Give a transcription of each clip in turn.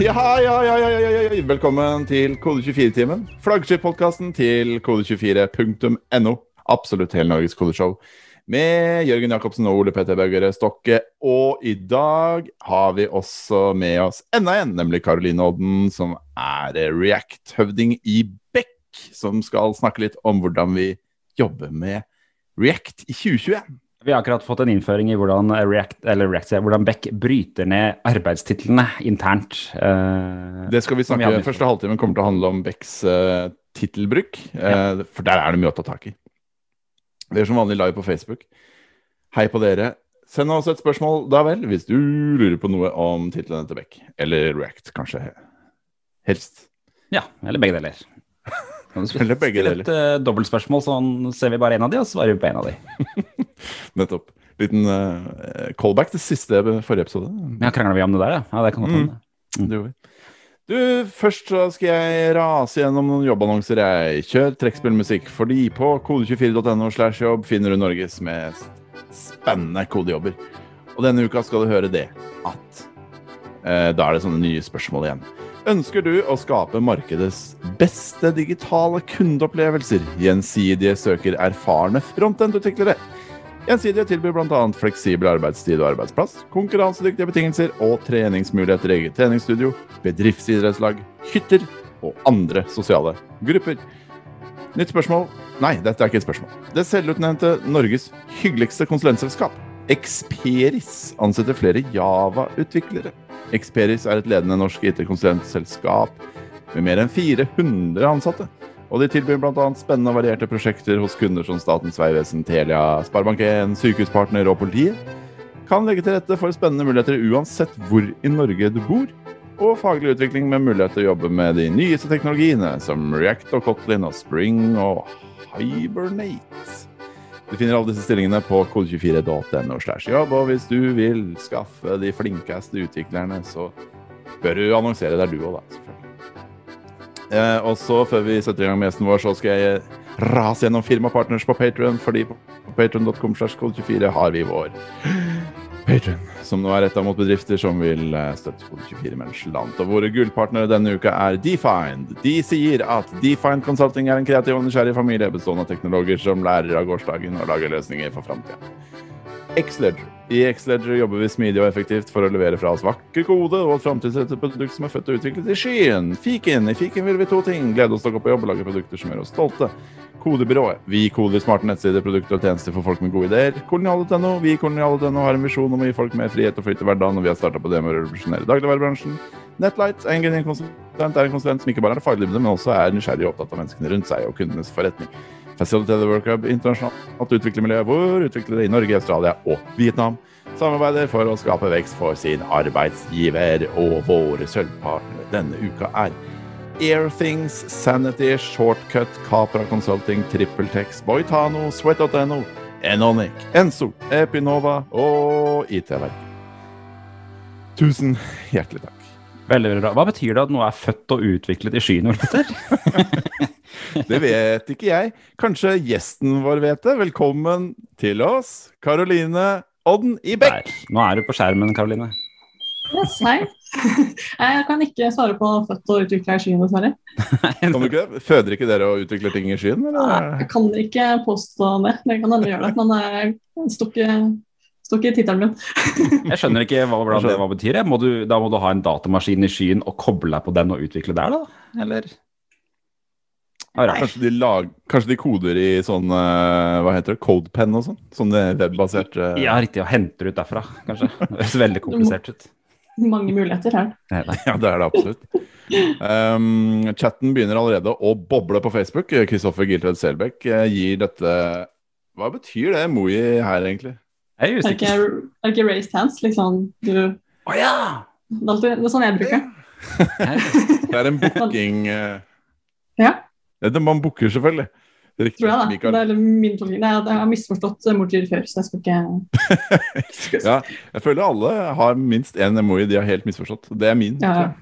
Ja, ja, ja, ja, ja. Velkommen til Kode24-timen. Flaggskip-podkasten til kode24.no. Absolutt hele Norges kodeshow. Med Jørgen Jacobsen og Ole Petter Baugere Stokke. Og i dag har vi også med oss enda en, nemlig Caroline Odden, som er React-høvding i Beck. Som skal snakke litt om hvordan vi jobber med React i 2021. Vi har akkurat fått en innføring i hvordan, React, eller React, hvordan Beck bryter ned arbeidstitlene internt. Uh, det skal vi snakke om. Første halvtimen kommer til å handle om Becks uh, tittelbruk. Uh, ja. For der er det mye å ta tak i. Vi er som vanlig live på Facebook. Hei på dere. Send oss et spørsmål, da vel, hvis du lurer på noe om titlene til Beck. Eller React, kanskje. Helst. Ja, eller begge deler. Eller begge deler. Et uh, dobbeltspørsmål, sånn ser vi bare én av de, og svarer vi på én av de. Nettopp. Liten uh, callback til siste forrige episode. Ja, Krangla vi om det der, ja? ja det kan godt hende. Mm. Det gjorde vi. Du, Først så skal jeg rase gjennom noen jobbannonser. jeg Kjør trekkspillmusikk, fordi på kode24.no slash jobb finner du Norges mest spennende kodejobber. Og denne uka skal du høre det at eh, Da er det sånne nye spørsmål igjen. Ønsker du å skape markedets beste digitale kundeopplevelser? Gjensidige søker erfarne frontend-utviklere. Gjensidige tilbyr bl.a. fleksibel arbeidstid og arbeidsplass, konkurransedyktige betingelser og treningsmuligheter i eget treningsstudio, bedriftsidrettslag, hytter og andre sosiale grupper. Nytt spørsmål? Nei, dette er ikke et spørsmål. Det selvutnevnte Norges hyggeligste konsulentselskap, Experis, ansetter flere Java-utviklere. Experis er et ledende norsk IT-konsulentselskap med mer enn 400 ansatte. Og de tilbyr bl.a. spennende og varierte prosjekter hos kunder som Statens vegvesen, Telia, Sparebank1, Sykehuspartner og politiet. Kan legge til rette for spennende muligheter uansett hvor i Norge du bor. Og faglig utvikling med mulighet til å jobbe med de nyeste teknologiene som React og Kotlin og Spring og Hibernate. Du finner alle disse stillingene på kode24.no. jobb, Og hvis du vil skaffe de flinkeste utviklerne, så bør du annonsere der du òg, da. Eh, og så, før vi setter i gang med gjesten vår, så skal jeg rase gjennom firmapartners på Patrion, fordi på patrion.com slash kode24 har vi vår Patron, som nå er retta mot bedrifter som vil eh, støtte Kode 24 mens land. Og våre gullpartnere denne uka er Defined. De sier at Defined Consulting er en kreativ og nysgjerrig familie bestående av teknologer som lærer av gårsdagen og lager løsninger for framtida. Xledger. I X-Ledger jobber vi smidig og effektivt for å levere fra oss vakker kode og et framtidsrettet produkt som er født og utviklet i skyen. Fiken. I Fiken vil vi to ting. Glede oss til å gå på jobb og lage produkter som gjør oss stolte. Kodebyrået. Vi koder smarte nettsider, produkter og tjenester for folk med gode ideer. Koloniale.no. Vi i Koloniale.no har en visjon om å gi folk mer frihet og flyt i hverdagen, og vi har starta på det med å revolusjonere dagligvarebransjen. Netlight en konsulent, er en konsulent som ikke bare er faglig, men også er nysgjerrig og opptatt av menneskene rundt seg og kundenes forretning. Facilitated Cup, internasjonalt utviklermiljø hvor utviklere i Norge, Australia og Vietnam samarbeider for å skape vekst for sin arbeidsgiver. Og våre sølvpartnere denne uka er Airthings, Sanity, Shortcut, Capra Consulting, TrippelTex, Boitano, Sweat.no, Enonic, Enso, Epinova og IT-verket. Tusen hjertelig takk. Veldig, veldig bra. Hva betyr det at noe er født og utviklet i skyen, det vet ikke jeg. Kanskje gjesten vår vet det. Velkommen til oss, Karoline Odden i Bekk. Nå er du på skjermen, Karoline. Yes, hei. Jeg kan ikke svare på født og utvikla i skyen, dessverre. Kan du ikke? Føder ikke dere og utvikler ting i skyen? Eller? Jeg kan ikke påstå det. Det kan hende gjøre det, men jeg står ikke, står ikke i tittelen min. jeg skjønner ikke hva, hva det hva betyr. Må du, da må du ha en datamaskin i skyen og koble deg på den og utvikle der, da? Eller? Kanskje de, lag, kanskje de, koder i sånn uh, hva heter det, codepen og sånn? Sånn webbasert uh... Ja, riktig. Og henter ut derfra, kanskje. Det høres veldig komplisert ut mange muligheter her. Ja, det er det absolutt. Um, chatten begynner allerede å boble på Facebook. Kristoffer Giltred Selbekk eh, gir dette Hva betyr det emoji her, egentlig? Jeg er usikker. Er det ikke, raised hands, liksom? Du Å oh, ja! Det er alltid sånn jeg bruker. det er en booking uh... Ja. Man booker selvfølgelig. Riktig, Tror jeg, da. Det er min tolkning. Jeg har misforstått emojier før, så jeg skal ikke Ja, jeg føler alle har minst én emoji de har helt misforstått. Det er min. Ja.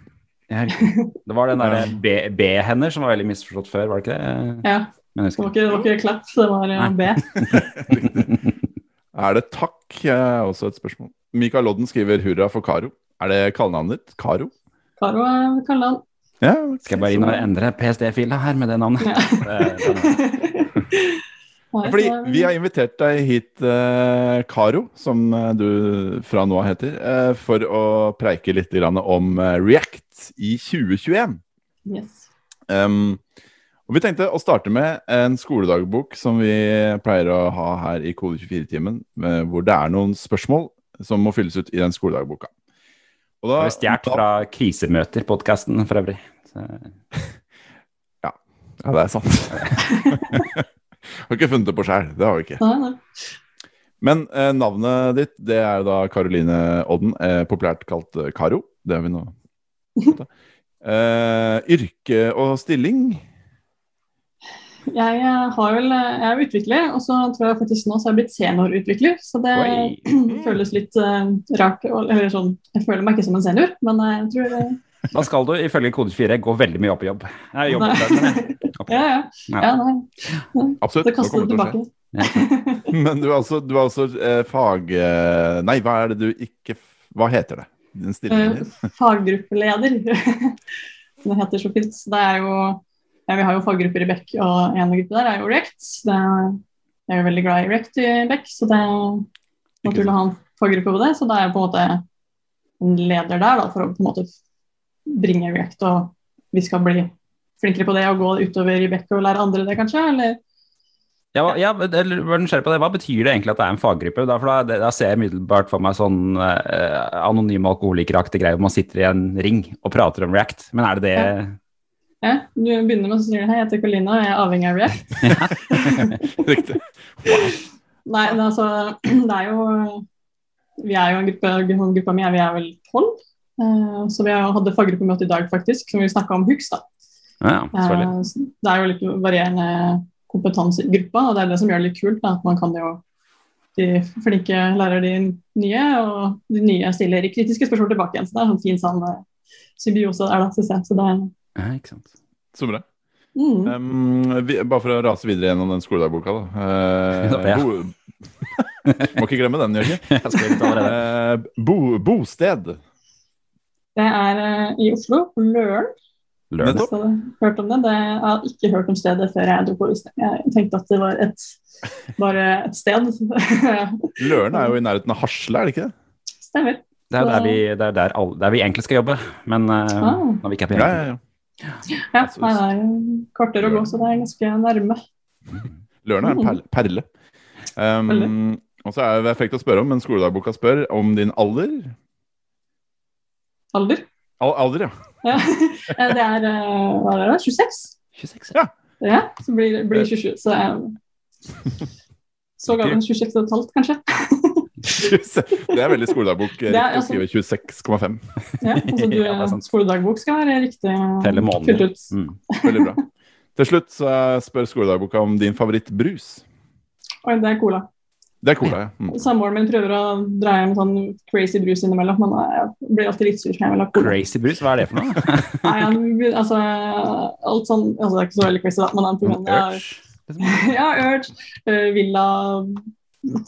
Det var den derre B-hender som var veldig misforstått før, var det ikke det? Ja. Det var ikke, det var ikke klapp, det var Nei. B. er det takk? Er også et spørsmål. Mikael Lodden skriver 'hurra for Karo'. Er det kallenavnet ditt? Karo? Karo er kallenavn. Ja, Skal jeg bare inn og endre PSD-fila her med det navnet? Ja. Fordi vi har invitert deg hit, eh, Karo, som eh, du fra nå av heter, eh, for å preike litt grann om eh, React i 2021. Yes. Um, og Vi tenkte å starte med en skoledagbok som vi pleier å ha her i Kode24-timen, eh, hvor det er noen spørsmål som må fylles ut i den skoledagboka. Og det er stjålet fra Krisemøter-podkasten for øvrig. Så, Ja, det er sant. har ikke funnet det på sjæl, det har vi ikke. Nei, nei. Men eh, navnet ditt det er jo da Karoline Odden, eh, populært kalt eh, Karo. Det har vi nå. Eh, yrke og stilling? Jeg eh, har vel, jeg er utvikler, og så tror jeg faktisk nå så har jeg blitt seniorutvikler. Så det Oi. føles litt uh, rart. Eller sånn, jeg føler meg ikke som en senior, men jeg tror det... Da skal du ifølge kode 4 gå veldig mye opp i jobb. Nei, jobb Nei. men opp. Ja, ja. Ja. ja nei. Absolutt. Det kaster å tilbake. Men du er altså, du er altså eh, fag... Eh, nei, hva er det du ikke Hva heter det? Den stillingen din? Eh, Faggruppeleder. det heter så fint. Det er jo Vi har jo faggrupper i Beck, og en gruppe der er jo React. Det er, jeg er jo veldig glad i React i Beck, så det er naturlig å ha en faggruppe på det. Så da er jeg på en måte en leder der da, for å på en måte bringe React, og vi skal bli flinkere på det og gå utover i Beck og lære andre det, kanskje? Eller Ja, ja, eller på det. Hva betyr det egentlig at det er en faggruppe? Da, for da, da ser jeg umiddelbart for meg sånn eh, anonyme alkoholikeraktig greie hvor man sitter i en ring og prater om React. Men er det det ja, du begynner med å si hei, jeg heter Colina, og jeg er avhengig av React. Riktig. Nei, men altså, det er jo Vi er jo en gruppe, gruppa mi vi er vel tolv. Eh, så vi hadde faggruppemøte i dag, faktisk, som vi snakka om Hooks. da. Ja, ja. Eh, det er jo litt varierende kompetanse i gruppa, og det er det som gjør det litt kult. Da, at man kan jo De flinke lærer de nye, og de nye stiller kritiske spørsmål tilbake igjen. Så det er en fin sånn eh, symbiose der, da, synes jeg. Så det er Ja, ikke sant. Så bra. mm. Um, vi, bare for å rase videre gjennom den skoledagboka, da. Uh, Ja. bo, må ikke glemme den, Jørgen. Eh, bo, bosted. Det er uh, i Oslo, på Løren. Så, hørt om det. det. Jeg har ikke hørt om stedet før jeg dro på liste. Jeg tenkte at det var et, bare et sted. Løren er jo i nærheten av Hasle, er det ikke det? Stemmer. Det er der vi, det er der, alle, der vi egentlig skal jobbe, men uh, Ah. når vi ikke er på Ja, jobb. ja, ja. Nei, det er kvarter å gå, så det er ganske nærme. Lørdag er en perle. perle. Um, og så er det frekt å spørre om, men skoledagboka spør om din alder. Alder. Al alder, ja. Ja. Det er eh, hva er det, 26? 26. Ja. Ja, så blir blir 27. Så um, så gammel 26 og et halvt, kanskje. Det er veldig skoledagbok. Det er Riktig å skrive 26,5. Ja, altså du, Ja, er skoledagbok skal være riktig Telle fylt måneder. ut. Mm. Veldig bra. Til slutt så spør skoledagboka om din favorittbrus. Oi, det er cola. Det er cola, ja. Mm. Samboeren min prøver å dra hjem sånn crazy brus innimellom, men jeg blir alltid litt sur når jeg vil ha cola. Crazy brus, hva er det for noe? Nei, han, altså, alt sånn, altså, det er ikke så veldig crazy, da, men han Mm, ja, Urge, liksom. ja, Urge, eh, Villa,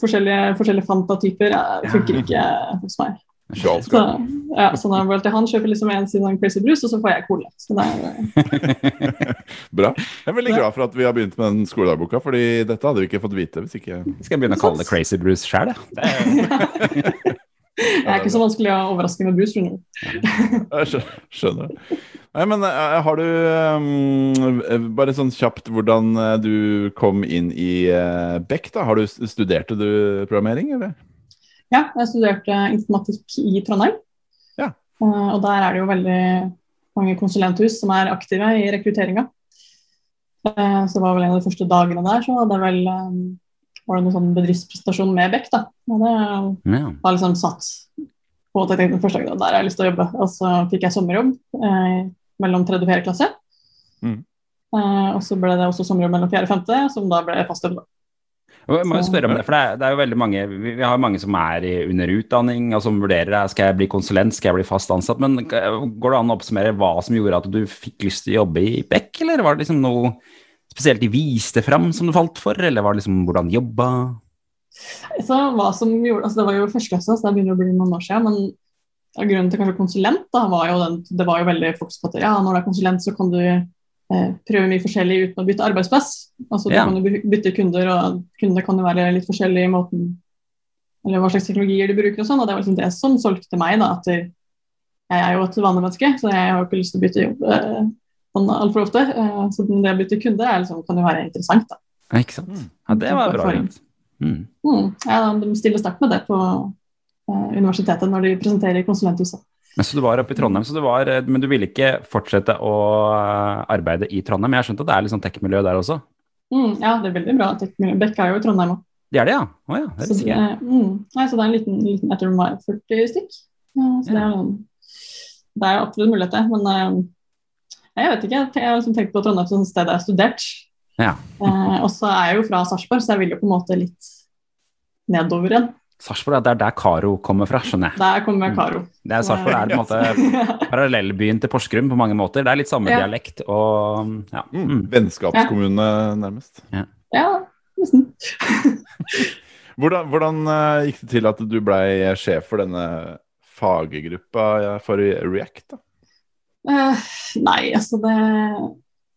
forskjellige, forskjellige Fanta-typer eh, funker ikke hos meg. Så, ja, så da går han, kjøper liksom en sin sånn crazy brus, og så får jeg cola. Så det er, Bra. Jeg er veldig glad for at vi har begynt med den skoledagboka, fordi dette hadde vi ikke fått vite hvis ikke Skal jeg begynne å kalle det Crazy Brus sjæl, jeg. Det er- ikke så vanskelig å overraske med brus. skjønner du. Jeg skjønner. Nei, men eh, har du um, Bare sånn kjapt hvordan eh, du kom inn i Beck, da. Har du Studerte du programmering, eller? Ja, jeg studerte informatikk i Trondheim. Ja. Eh, og der er det jo veldig mange konsulenthus som er aktive i rekrutteringa. Eh, så det var vel en av de første dagene der, så hadde jeg vel eh, var det noen sånn bedriftspresentasjon med Beck. da. Og det Ja. var liksom satt på at jeg tenkte den første dagen, der har jeg lyst til å jobbe. Og så fikk jeg sommerjobb eh, mellom tredje og fjerde klasse. Mm. Eh, og så ble det også sommerjobb mellom fjerde og femte, som da ble fast jobb. Jeg må jo spørre om det, for det er, det er jo veldig mange Vi, har mange som er under utdanning og som vurderer det. skal jeg bli konsulent, skal jeg bli fast ansatt. Men går det an å oppsummere hva som gjorde at du fikk lyst til å jobbe i Beck, eller var det liksom noe spesielt de viste fram som du falt for, eller var det liksom hvordan jobba? Så hva som gjorde, altså Det var jo førsteklasse, så det begynner å bli noen år siden. Men grunnen til kanskje konsulent da, var jo den, det var jo veldig fokus på at ja, når du er konsulent, så kan du eh, prøve mye forskjellig uten å bytte arbeidsplass. Altså Du Ja. kan jo bytte kunder, og kundene kan jo være litt forskjellige i måten Eller hva slags teknologier de bruker og sånn. Og det var liksom det som solgte meg, da. At jeg er jo et vanlig menneske, så jeg har jo ikke lyst til å bytte jobb eh, sånn altfor ofte. Eh, så det å bytte kunde er liksom, kan jo være interessant, da. Ja, Ikke sant. Ja, det var bra. Mm. Mm, ja, de stiller sterkt med det på eh, universitetet når de presenterer konsulenthuset. Men så du var oppe i Trondheim, så du var, eh, men du ville ikke fortsette å arbeide i Trondheim? Jeg har skjønt at det er litt sånn tech-miljø der også? Mm, ja, det er veldig bra. Teknologi- Bekk er jo i Trondheim òg. Det er det, ja? Å ja, det Så, det- mm, nei, så det er en liten, liten jeg tror det var 40 stykk. Ja, så det, er, det er absolutt mulighet til. Men jeg vet ikke. Jeg har liksom tenkt på Trondheim som et sted jeg har studert. Ja. Eh, og så er jeg jo fra Sarpsborg, så jeg vil jo på en måte litt nedover igjen. Sarpsborg, det er der Karo kommer fra, skjønner jeg. Der kommer Karo. Det er Sarpsborg er på en måte parallellbyen til Porsgrunn på mange måter. Det er litt samme Ja. dialekt og ja. Mm. Mm. Vennskapskommune, nærmest. ja, nesten. Hvordan, hvordan eh, gikk det til at du blei sjef for denne faggruppa for React? da? Eh, nei, altså det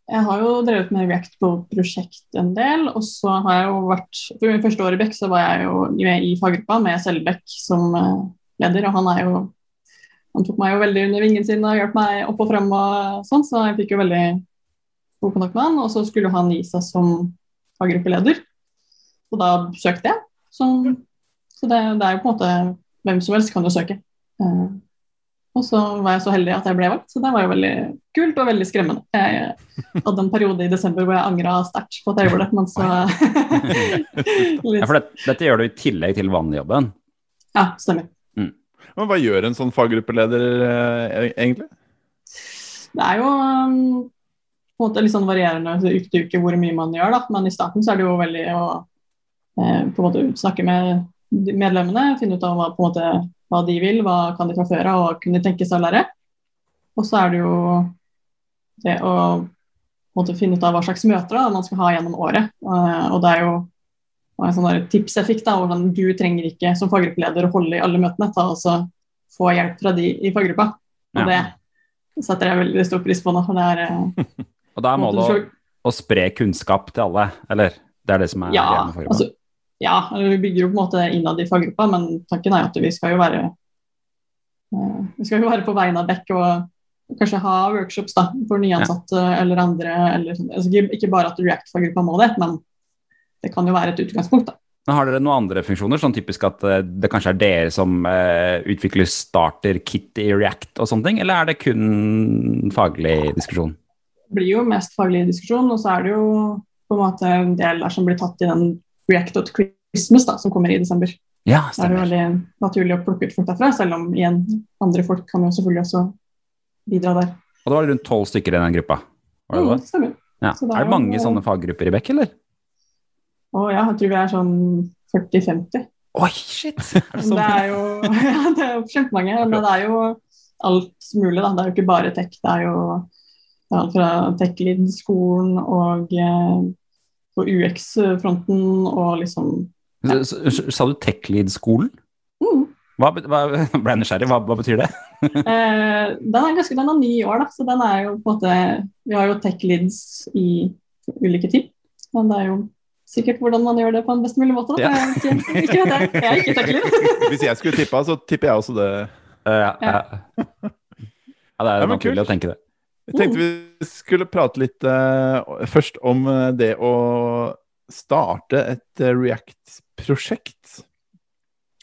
Jeg har jo drevet med React på prosjekt en del, og så har jeg jo vært For min første år i Beck så var jeg jo med i faggruppa med Selbekk som eh, leder, og han er jo Han tok meg jo veldig under vingen sin og hjalp meg opp og frem og sånn, så jeg fikk jo veldig god kontakt med han, og så skulle han gi seg som faggruppeleder. Og da søkte jeg. Så, så det, det er jo på en måte Hvem som helst kan jo søke. Og så var jeg så heldig at jeg ble valgt, så det var jo veldig kult og veldig skremmende. Jeg hadde en periode i desember hvor jeg angra sterkt på at jeg gjorde det, men så Ja, for det, dette gjør du i tillegg til vanligjobben. Ja, stemmer. Men hva gjør en sånn faggruppeleder eh, egentlig? Det er jo um, på en måte litt sånn varierende uke til uke hvor mye man gjør, da. Men i starten så er det jo veldig å eh, på en måte snakke med medlemmene, finne ut av hva, på en måte, hva de vil, hva kan de fra før av og kunne tenke seg å lære. Og så er det jo det å måte, finne ut av hva slags møter da, man skal ha gjennom året. Eh, og det er jo et en sånn tips jeg fikk, da, hvordan du trenger ikke som faggruppeleder å holde i alle møtene. Ta og så få hjelp fra de i faggruppa. Og Ja. det setter jeg veldig stor pris på nå. For det er eh, Og da er målet å, å spre kunnskap til alle, eller? Det er det som er ja, greia med faggruppa? altså, ja, vi bygger jo på en måte innad i faggruppa, men tanken er at vi skal jo være eh, Vi skal jo være på vegne av Beck og kanskje ha workshops da, for nyansatte eller andre. Eller, sånn. altså, ikke, ikke bare at React-faggruppa må det, men det kan jo være et utgangspunkt. da. Men har dere noen andre funksjoner, sånn typisk at eh, det kanskje er dere som eh, utvikler starter-kit i React og sånne ting, eller er det kun faglig diskusjon? Det blir jo mest faglig diskusjon, og så er det jo på en måte en del der som blir tatt i den React at Christmas da, som kommer i desember. Ja, Da er det veldig naturlig å plukke ut folk derfra, selv om igjen andre folk kan jo selvfølgelig også bidra der. Og det var rundt tolv stykker i den gruppa? Var det Mm, det? stemmer. Ja. Så det Er er det mange jo- sånne faggrupper i Bekk, eller? Å ja, jeg tror vi er sånn 40-50. Oi, shit! Er det så Det er jo ja, det er kjempemange. Men det er jo alt mulig, da. Det er jo ikke bare tech. Det er jo alt fra tech-lead-skolen og eh, på UX-fronten og liksom Så- så- Sa du tech-lead-skolen? mm. Hva, hva, ble jeg nysgjerrig, hva, hva betyr det? eh, Den er ganske, den er ni år, da. Så den er jo på en måte Vi har jo tech-leads i ulike team. Men det er jo sikkert hvordan man gjør det på en best mulig måte. Da. Ja. Jeg, ikke, ikke jeg. jeg er ikke tech-lead. Hvis jeg skulle tippa, så tipper jeg også det. Eh, ja, ja. ja, det er Ja, naturlig kult. å tenke det. Jeg tenkte vi skulle prate litt uh, først om eh, det å starte et eh, React-prosjekt.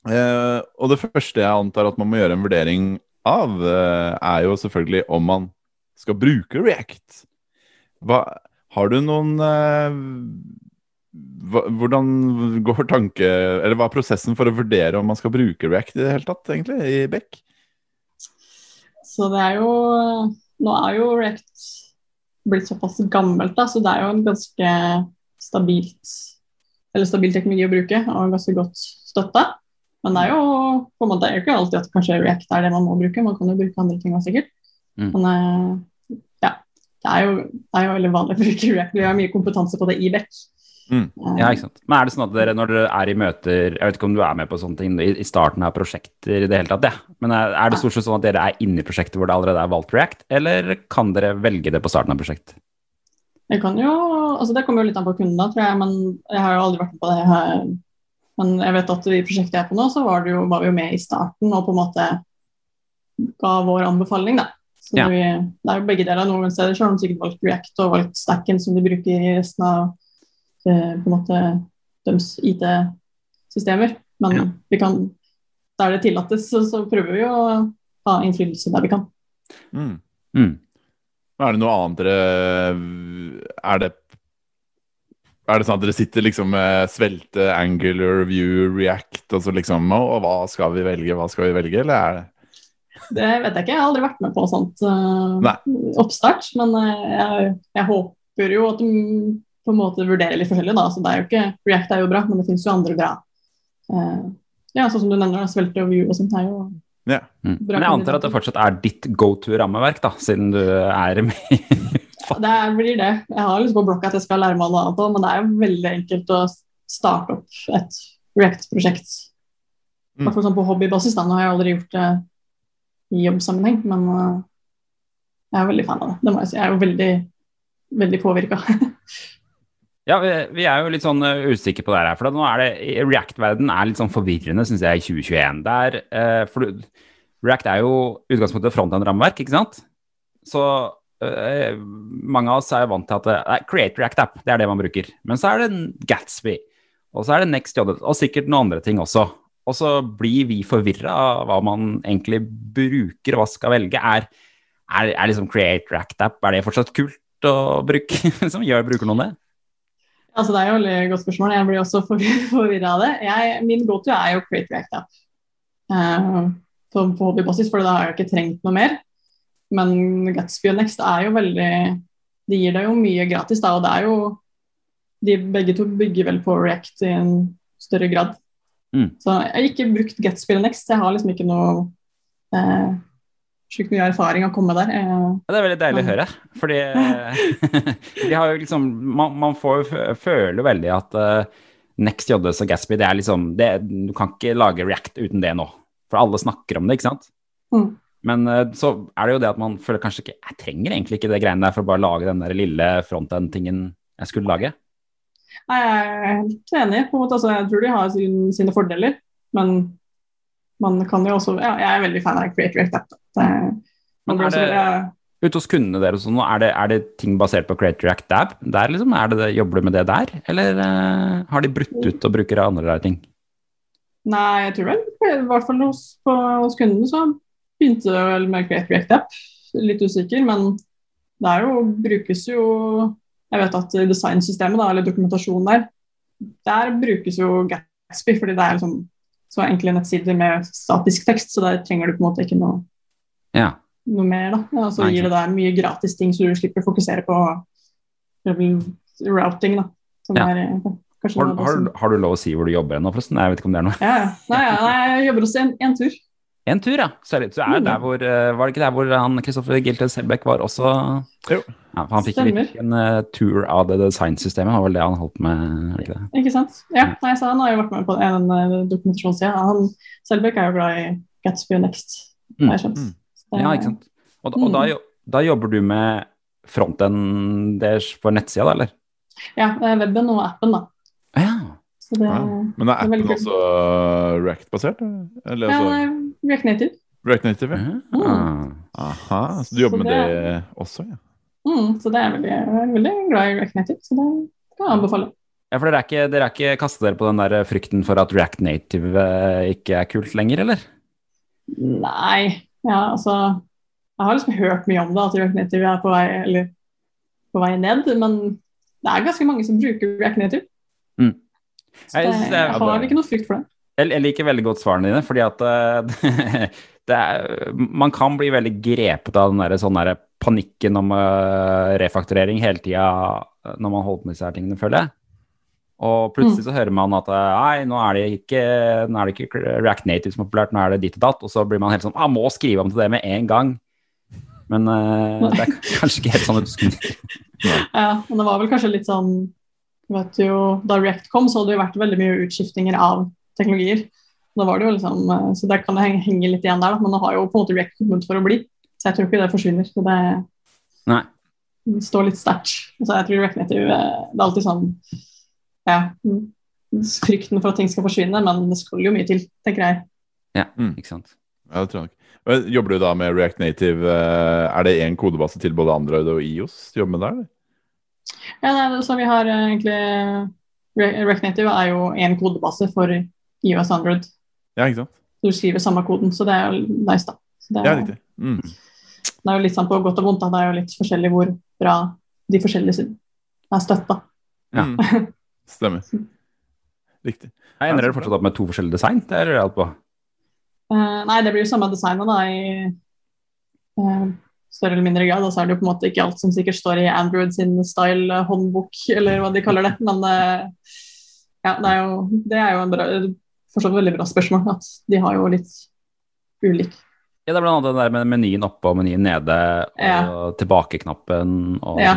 Uh, og det første jeg antar at man må gjøre en vurdering av, uh, er jo selvfølgelig om man skal bruke React. Hva, har du noen hva, Hvordan går tanke Eller hva er prosessen for å vurdere om man skal bruke React i det hele tatt, egentlig, i Beck? Så det er jo Nå er jo React blitt såpass gammelt, da, så det er jo en ganske stabilt eller stabil teknologi å bruke og ganske godt støtta. Men det er jo på en måte det er jo ikke alltid at kanskje React er det man må bruke. Man kan jo bruke andre ting også, sikkert. Mm. Men eh, ja, det er, jo, det er jo veldig vanlig å bruke React. Vi har mye kompetanse på det i Beck. Mm. Ja, ikke sant. Men er det sånn at dere når dere er i møter Jeg vet ikke om du er med på sånne ting i, i starten av prosjekter i det hele tatt, ja. Men er, er det stort sett sånn at dere er inne i prosjektet hvor det allerede er valgt React, eller kan dere velge det på starten av prosjekt? Jeg kan jo, altså Det kommer jo litt an på kunden, da, tror jeg, men jeg har jo aldri vært med på det. her. Men jeg vet at i prosjektet jeg er på nå, så var, det jo, var vi jo med i starten og på en måte ga vår anbefaling. da. Så Ja. vi, det er jo begge deler. Noen steder så har de sikkert valgt React og valgt stacken som de bruker i resten av på en måte deres IT-systemer. Men Ja. vi kan, der det tillates, så, så prøver vi å ha innflytelse der vi kan. Mm. Mm. Er det noe annet dere Er det er det sånn at dere sitter liksom med svelte Angular, View, React, og så liksom Og hva skal vi velge, hva skal vi velge, eller er det Det vet jeg ikke, jeg har aldri vært med på sånt uh, oppstart. Men uh, jeg, jeg håper jo at de på en måte vurderer litt forskjellig. Da. Så det er jo ikke, React er jo bra, men det finnes jo andre bra. Uh, ja, sånn som du nevner, da, Svelte og View og sånt er jo Ja. Mm. Bra Men jeg antar at det fortsatt er ditt go to-rammeverk, da, siden du er med i Det er- blir det. Jeg har lyst på blokka at jeg skal lære meg noe annet òg, men det er jo veldig enkelt å starte opp et React-prosjekt. I Mm. hvert fall sånn på hobbybasis. da, Nå har jeg aldri gjort det i jobbsammenheng, men uh, jeg er veldig fan av det. Det må jeg si. Jeg er jo veldig, veldig påvirka. Ja, vi, er jo litt sånn uh, usikre på det her. For nå er det, React-verden er litt sånn forvirrende, syns jeg, i 2021. Der, uh, for React er jo utgangspunktet frontend-rammeverk, ikke sant? Så uh, mange av oss er vant til at er Create React App, det er det man bruker. Men så er det Gatsby, og så er det Next.js, og sikkert noen andre ting også. Og så blir vi forvirra av hva man egentlig bruker, og hva skal velge. Er, er, er liksom Create React App, er det fortsatt kult å bruke? Som gjør, bruker noen det? Altså, det er jo et veldig godt spørsmål. Jeg blir også forvirra av det. Jeg, min go-to er jo Create React App. Uh, på, på hobbybasis, for da har jeg jo ikke trengt noe mer. Men Gatsby og Next er jo veldig De gir deg jo mye gratis, da, og det er jo De begge to bygger vel på React i en større grad. Mm. Så jeg har ikke brukt Gatsby og Next. Jeg har liksom ikke noe uh, sjukt mye erfaring å komme der. Uh, Ja, det er veldig deilig å høre. Fordi jo liksom Man, man får føler veldig at uh, Next JS og Gatsby, det er liksom det, Du kan ikke lage React uten det nå. For alle snakker om det, ikke sant? Mm. Men uh, så er det jo det at man føler kanskje ikke Jeg trenger egentlig ikke det greiene der for å bare lage den der lille frontend-tingen jeg skulle lage. Nei, Jeg er helt enig. på en måte. Altså, jeg tror de har sin, sine fordeler, men man kan jo også ja, Jeg er veldig fan av Create React App. Da. Men er det- Ute hos kundene deres, sånn, er, det, er det ting basert på Create React Dab? Der liksom, er det det, Jobber du med det der, eller uh, har de brutt ut og bruker andre ting? Nei, jeg tror vel i hvert fall hos, på, hos kundene så begynte det vel med Create React App. Litt usikker, men det er jo, brukes jo Jeg vet at designsystemet, da, eller dokumentasjonen der, der brukes jo Gatsby, fordi det er liksom så enkle nettsider med statisk tekst, så der trenger du på en måte ikke noe Ja. noe mer. da. Og så gir det deg mye gratis ting, så du slipper å fokusere på routing. da. Som Ja. er eh, Har, har, har du lov å si hvor du jobber ennå, forresten? Jeg vet ikke om det er noe. ja, ja. Nei, ja, nei, jeg jobber hos en, en tur. En tur, ja. Så er det, så er det Mm. der hvor, eh, var det ikke der hvor han Kristoffer Gilted Selbekk var også? Jo. Ja, for han fikk Stemmer. en uh, tur av det designsystemet, var vel det han holdt med? Ikke det? Ikke sant? Ja, nei, så Han har jo vært med på en uh, dokumentasjonsside. Han Selbekk er jo glad i Gatsby og Next, Mm. har jeg skjønt. Mm. Det- Ja, ikke sant. Og, og Mm. da, da jobber du med fronten deres for nettsida, da, eller? Ja, det er weben og appen, da. Ja. Så det, Ja. Men er Det er appen også React-basert? Eller ja, altså det React Native. React Native? ja. Ah. Aha, så du jobber Så med det- det også, ja? Mm, så det er veldig, jeg er veldig glad i React Native, så det kan jeg anbefale. Ja, for dere er ikke, dere er ikke kastet dere på den der frykten for at React Native eh, ikke er kult lenger, eller? Nei, ja, altså Jeg har liksom hørt mye om det, at React Native er på vei, eller, på vei ned, men det er ganske mange som bruker React Native. Mm. Så Jeg det, jeg har ikke noe frykt for det. Jeg, liker veldig godt svarene dine, fordi at eh, det er, man kan bli veldig grepet av den der, sånn der panikken om eh, refakturering hele tida når man holder på med disse her tingene, føler jeg. Og plutselig så hører man at eh, nei, nå er det ikke, nå er det ikke React Native som er populært, nå er det ditt og datt, og så blir man helt sånn ah, må skrive om til det med en gang. Men uh, det er kanskje ikke helt sånn det skulle Ja, men det var vel kanskje litt sånn vet du, Da React kom, så hadde det vært veldig mye utskiftinger av teknologier. Da var det jo liksom, eh, så der kan det henge, henge litt igjen der, da. men det har jo på en måte React kommet for å bli. Så jeg tror ikke det forsvinner. Så det Nei. står litt sterkt. Altså, jeg tror React Native Det er alltid sånn ja, frykten for at ting skal forsvinne, men det skal jo mye til, tenker jeg. Ja, Mm. ikke sant. Ja, det tror jeg nok. Men Jobber du da med React Native? eh, Er det én kodebase til både Android og IOS du jobber med der? eller? Ja, nei, så vi har eh, egentlig React Native er jo én kodebase for iOS og Android. Ja, ikke sant? Du skriver samme koden, så det er jo nice, da. Så det, Ja, er, riktig. Mm. det er jo litt sånn på godt og vondt, da. Det er jo litt forskjellig hvor bra de forskjellige er støtta. Ja. Mm. Stemmer. Riktig. Jeg ender dere fortsatt opp med to forskjellige design? Det er alt på. Uh, nei, det blir jo samme designet da i uh, større eller mindre grad. Og så er det jo på en måte ikke alt som sikkert står i Android sin style-håndbok, eller hva de kaller det. Men uh, ja, det er jo, det er jo en bra, forstått veldig bra spørsmål. At de har jo litt ulik. Ja, det er blant annet den der med menyen oppe og menyen nede, og Ja. tilbakeknappen og Ja.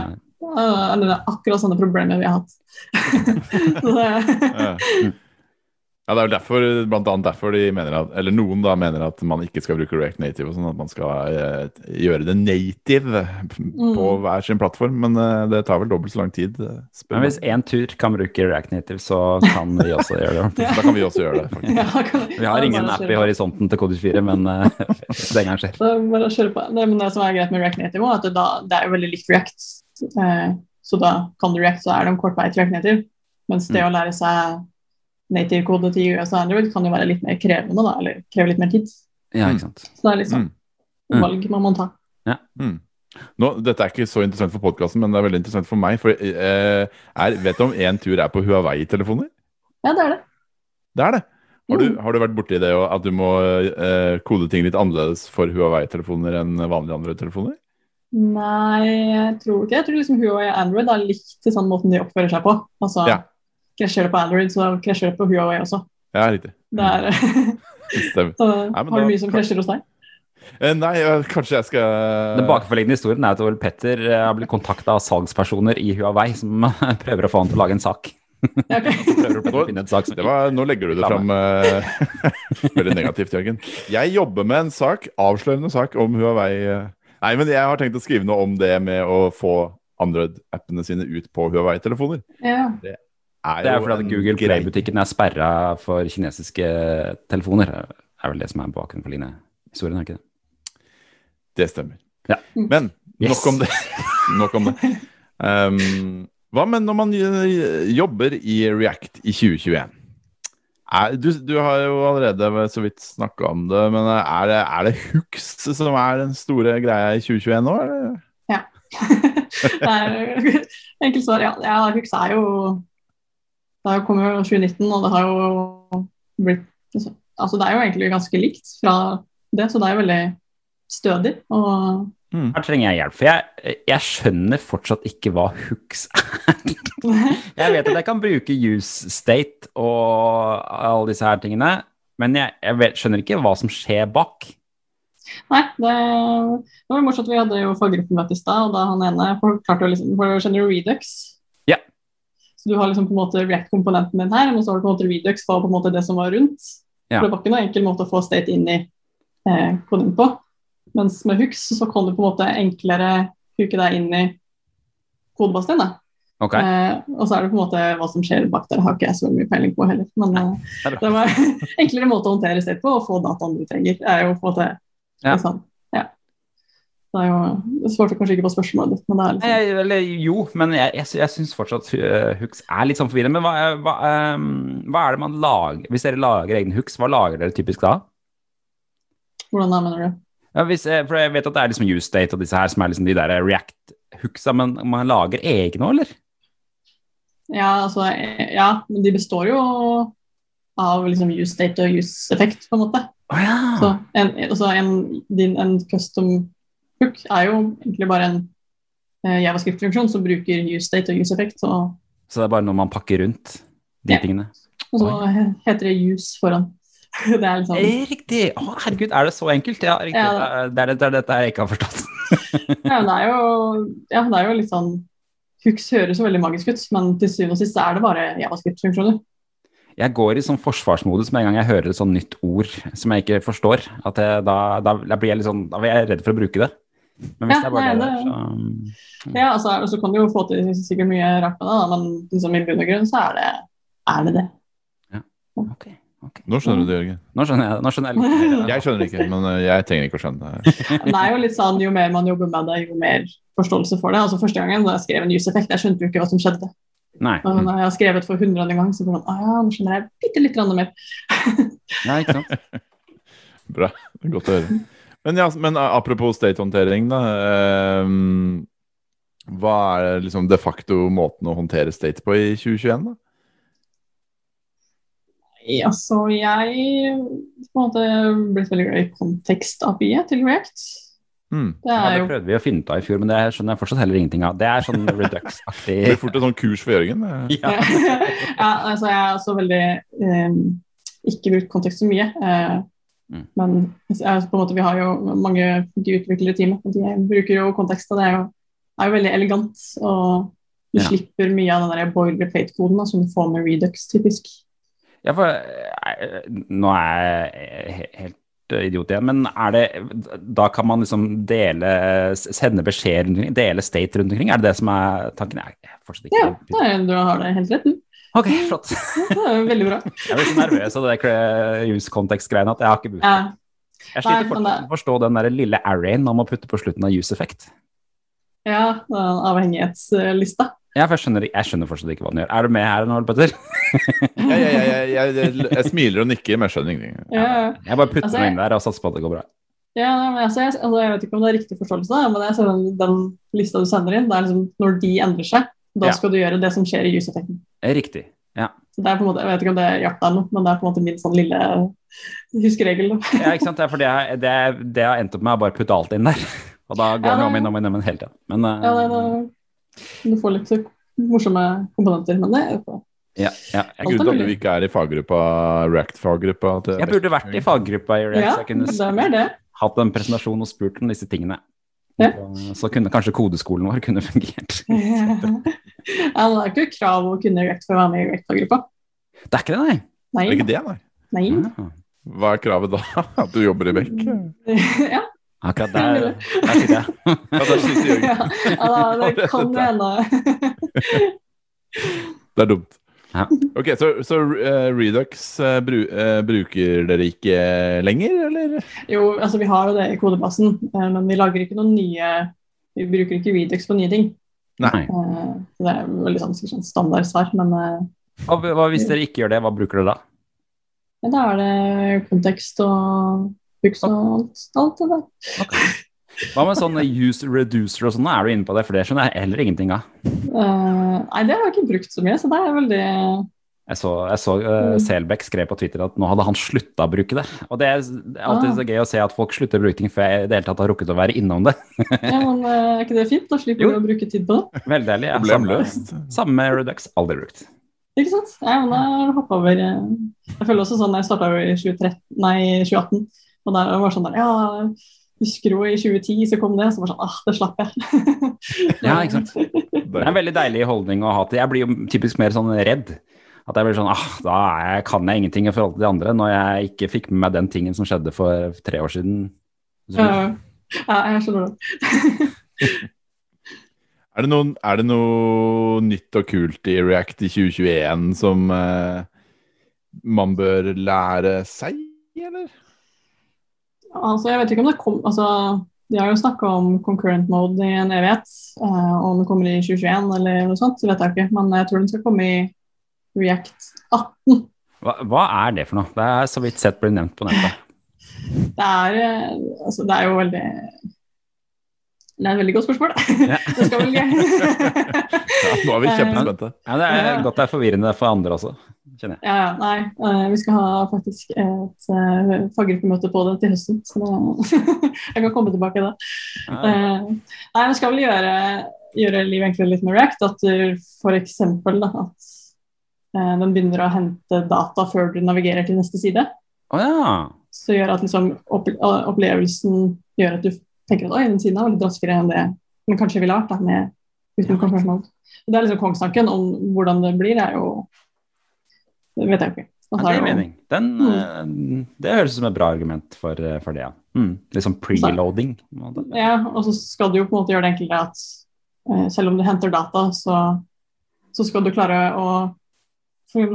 Eh, Eller det er akkurat sånne problemer vi har hatt. det, Ja. Ja, Det er jo derfor, blant annet derfor de mener at, eller noen da mener at man ikke skal bruke React Native, og sånn at man skal eh, gjøre det native på hver sin plattform. Men eh, det tar vel dobbelt så lang tid. eh, spør Men hvis én tur kan bruke React Native, så kan vi også gjøre det. Da kan vi også gjøre det, faktisk. ja, kan, Vi har ingen app i horisonten til Kodis 4, men uh, det en gang skjer. Bare å kjøre på. Det, men det som er greit med React Native, er at det, da, det er veldig likt React. Eh, så da kan du React, så er det en kort vei til Native. Mens det Mm. å lære seg native-kode til US og Android kan jo være litt mer krevende, da, eller kreve litt mer tid. Ja, ikke sant. Så det er sånn Mm. valg man må ta. Mm. Nå, dette er ikke så interessant for podkasten, men det er veldig interessant for meg. For eh, er, Vet du om én tur er på Huawei-telefoner? Ja, det er det. Det er det. Har du, Mm. har du vært borti det at du må eh, kode ting litt annerledes for Huawei-telefoner enn vanlige Android-telefoner? Nei, jeg tror ikke Jeg tror liksom Huawei og Android har likt sånn måten de oppfører seg på. Altså, Ja. Krasjer det på Android, så krasjer det på Huawei også. Ja, riktig. Det er, Stemmer. så, Nei, har da- du mye som krasjer hos deg? Eh, nei, kanskje jeg skal Den bakenforliggende historien er at Ole Petter eh, har blitt kontakta av salgspersoner i Huawei som prøver å få han til å lage en sak. Ja, ok. Prøver å finne en sak Det var, nå legger du det fram eh, veldig negativt, Jørgen. Jeg jobber med en sak, avslørende sak om Huawei. Nei, men jeg har tenkt å skrive noe om det med å få Android-appene sine ut på Huawei-telefoner. Ja. Det er jo fordi at Google Play-butikken er sperra for kinesiske telefoner. Det er vel det som er bakgrunnen historien, er ikke det? Det stemmer. Ja. Men Yes. nok om det. nok om det. Um, hva med når man eh, jobber i React i 2021? Er, du, du har jo allerede så vidt snakka om det, men er det, er det hooks som er den store greia i 2021 nå? Eller? det er enkelt svar, ja. ja Hux er jo Det har jo kommet jo 2019, og det har jo blitt Altså, det er jo egentlig ganske likt fra det, så det er jo veldig stødig. Og Her trenger jeg hjelp, for jeg, jeg skjønner fortsatt ikke hva hooks er. Jeg vet at jeg kan bruke use state og alle disse her tingene, men jeg, jeg vet, skjønner ikke hva som skjer bak. Nei, det, det var morsomt. Vi hadde jo faggruppemøte i stad, og da han ene forklarte liksom for Skjønner Redux? Ja. Så du har liksom på en måte React-komponenten din her, men så har du på en måte Redux var på en måte det som var rundt. Ja. For det var ikke noen enkel måte å få state inn i eh, koden på. Mens med Hux så kan du på en måte enklere huke deg inn i kodebasen din. da. Eh, og så er det på en måte hva som skjer bak der, har ikke jeg så mye peiling på heller. Men eh, det var enklere måte å håndtere seg på og få dataen du trenger. er jo på en måte Ja. sånn, ja. Det er jo, det svarte kanskje ikke på spørsmålet ditt, men det er liksom Jeg, eller jo, men jeg, jeg, jeg syns fortsatt uh, hooks er litt sånn forvirrende. Men hva, er- hva, um, hva er det man lager Hvis dere lager egne hooks, hva lager dere typisk da? Hvordan da, mener du? Ja, hvis, for jeg vet at det er liksom Ustate og disse her som er liksom de der React-hooksa, men man lager egne òg, eller? Ja, altså, ja, men de består jo av liksom use state og use effekt, på en måte. Oh, ja. Så en, altså en, din, en custom hook er jo egentlig bare en eh, javascript-funksjon som bruker use state og use effect, og, Så det er bare noe man pakker rundt de Ja. tingene? og så Oi. heter det use foran. Det er liksom Eh, Riktig! Å, herregud, er det så enkelt? Ja, riktig. Ja. Det, er, det er dette jeg ikke har forstått. Ja, det er jo, ja, det er jo litt sånn Hooks høres så veldig magisk ut, men til syvende og sist er det bare javascript-funksjoner. Jeg går i sånn forsvarsmodus med en gang jeg hører et sånn nytt ord som jeg ikke forstår. At jeg, da, da, da blir jeg litt sånn, da blir jeg redd for å bruke det. Men hvis Ja, det er bare nei, det, der, så Ja, altså, så kan du jo få til sikkert mye rart med det, da, men liksom, i bunn og grunn så er det er det. det. Ja, Ok, ok. Nå skjønner du det, Jørgen. Nå skjønner jeg, nå skjønner jeg litt mer. Jeg skjønner ikke, men eh, jeg trenger ikke å skjønne det. Det er jo litt sånn, Jo mer man jobber med det, jo mer forståelse for det. Altså Første gangen da jeg skrev en use-effekt, jeg skjønte jo ikke hva som skjedde. Nei. Men når jeg har skrevet for hundrede gang, så man, ah, ja, nå skjønner jeg bitte litt mer. Nei, ikke sant. Bra. Det er godt å høre. Men, ja, men eh, apropos state-håndtering, da. ehm, hva er liksom de facto måten å håndtere state på i 2021, da? Altså, jeg på en måte blitt veldig glad i kontekst-API-et til React. Mm. Det Ja, det prøvde vi å finne ut av i fjor, men det skjønner jeg fortsatt heller ingenting av. Det er sånn Redux-aktig Det blir fort et sånn kurs for Jørgen. ja. ja, altså jeg er også veldig eh, ikke brukt kontekst så mye. Eh, Mm. Men altså, på en måte, vi har jo mange de utviklere i teamet, og de bruker jo kontekst. Og det er jo, er jo veldig elegant. Og du Ja. slipper mye av den der boilerplate-koden som du får med Redux, typisk. Ja, for eh, Nå er jeg helt eh, idiot igjen, men er det Da kan man liksom dele Sende beskjed rundt omkring? Dele state rundt omkring? Er det det som er tanken? Jeg fortsatt ikke Ja, nei, du har det helt rett. du. Ok, flott. Ja, Det veldig bra. Jeg blir så nervøs av det cre- use context-greiene at jeg har ikke brukt det. Ja, Jeg sliter fortsatt med å forstå den der lille arrayen om å putte på slutten av use effect. Ja avhengighetslista. Ja, for jeg skjønner, jeg skjønner fortsatt ikke hva den gjør. Er du med her nå, Petter? Jeg, jeg, jeg, jeg, jeg, jeg smiler og nikker, men jeg skjønner ingenting. Ja, ja. Jeg bare putter Altså, den inn der og satser på at det går bra. Ja, men altså, jeg, altså, jeg vet ikke om det er riktig forståelse, men jeg ser den, den lista du sender inn, det er liksom når de endrer seg, da Ja. skal du gjøre det som skjer i use-effekten. Eh, Riktig. Ja. Så det er på en måte, Jeg vet ikke om det hjalp deg noe, men det er på en måte min sånn lille huskeregel. ja, ikke sant. Det er fordi jeg, det, det har endt opp med er bare putte alt inn der. Og da går Ja, den det- om igjen om igjen om igjen hele tida. Men uh, Ja, det, det, du får litt morsomme komponenter, men det er jo ja, ja, jeg, gruer er at du ikke er i faggruppa, React-faggruppa. jeg burde vært i faggruppa i React, Ja, så jeg kunne det er mer det. hatt en presentasjon og spurt om disse tingene. Ja. Så, så kunne kanskje kodeskolen vår kunne fungert. Ja, men det er ikke krav å kunne React for å være med i React-faggruppa. Det er ikke det, nei. Nei. Det Er ikke det, nei? nei. Ah, Hva er kravet da? At du jobber i Beck? ja, akkurat der, der sitter jeg. Ja, der sitter Jørgen. ja, det kan jo hende. Det er dumt. Ja. Ok, Så, så eh, Redux eh, bru, eh, bruker dere ikke lenger, eller? Jo, altså vi har jo det i kodebasen, men vi lager ikke noen nye Vi bruker ikke Redux på nye ting. Nei. Så det er veldig sånn, standard svar. standardsvar, men Hva, hva hvis dere ikke gjør det, hva bruker dere da? ja, da er det kontekst og hooks og alt, alt det der. Hva med sånne use reducer og sånn, er du inne på det? For det skjønner jeg heller ingenting av. Uh, nei, det har jeg ikke brukt så mye, så det er veldig Jeg så, jeg så uh, Selbekk skrev på Twitter at nå hadde han slutta å bruke det. Og det er det er alltid Ah. så gøy å se at folk slutter å bruke ting før jeg i det hele tatt har rukket å være innom det. Ja, men eh, er ikke det fint? Da slipper vi du å bruke tid på det. Veldig deilig. Ja, samme- Samme med Redux, aldri brukt. Ikke sant? Nei, men da hoppa over Jeg føler også sånn, jeg starta jo i 2013, nei, 2018, og der var sånn der Ja, husker du i 2010 så kom det? Så var det sånn Ah, det slapp jeg. Ja, ikke sant. Det er en veldig deilig holdning å ha til. Jeg blir jo typisk mer sånn redd. At jeg blir sånn ah, da er jeg, kan jeg ingenting i forhold til de andre, når jeg ikke fikk med meg den tingen som skjedde for tre år siden. Ja, ja, jeg skjønner det. Er det, noen, er det noe nytt og kult i React i 2021 som eh, man bør lære seg, eller? Altså, jeg vet ikke om det kom altså, De har jo snakka om concurrent mode i en evighet. eh, om det kommer i 2021 eller noe sånt, så vet jeg ikke. Men jeg tror den skal komme i React 18. hva, hva er det for noe? Det er så vidt sett blitt nevnt på nettet. Det er, eh, altså, det er jo veldig Det er et veldig godt spørsmål. Ja. det skal vel Ja, nå er vi kjempespente. Ja, det er godt det er forvirrende for andre også, kjenner jeg. Ja, ja, nei. eh, vi skal ha faktisk et uh, faggruppemøte på det til høsten. Så da, jeg kan komme tilbake da. Ja. Eh, nei, vi skal vel gjøre, gjøre livet enklere litt med React. At du f.eks. at eh, den begynner å hente data før du navigerer til neste side. Oh, ja. Så gjør at liksom, opp, opplevelsen gjør at du tenker at oi, den siden er litt raskere enn det den kanskje ville vært da, med uten konfirmasjon. Det er liksom kongstanken. Om hvordan det blir, er jo Det vet jeg ikke. Ja, det jo- mening. Den, mm. det høres ut som et bra argument for, eh, for det, ja. Mm. Litt sånn preloading. Ja, og så skal du jo på en måte gjøre det enkelte at eh, selv om du henter data, så, så skal du klare å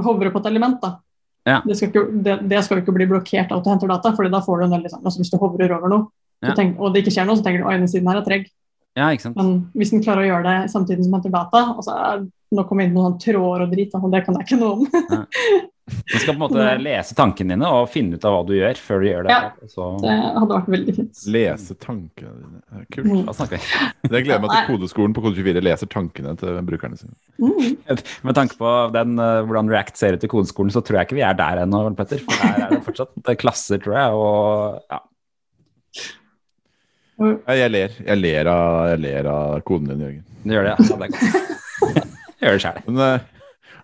hovre på et element. da. Ja. Det, skal ikke, det, det skal ikke bli blokkert av at du henter data, for da får du en del liksom, altså Hvis du hovrer over noe, Ja. tenk, og det ikke skjer noe, så tenker du at den siden her er treg. Ja, ikke sant. Men hvis den klarer å gjøre det samtidig som henter data, og så er, nå kommer det inn noen sånn tråder og drit, og det kan jeg ikke noe om. du skal på en måte lese tankene dine og finne ut av hva du gjør, før du gjør det. Ja. Så Det hadde vært veldig fint. Lese tankene dine. Ja, Kult. Mm. da snakker vi. Det gleder meg til kodeskolen på Kode24 leser tankene til brukerne sine. Mm. Med tanke på den, eh, hvordan React ser ut i kodeskolen, så tror jeg ikke vi er der ennå, Petter. For der er det fortsatt klasser, tror jeg. Og ja. Ja, jeg ler. Jeg ler av, jeg ler av koden din, Jørgen. Du gjør det, ja. Det er gjør det sjæl. Men eh,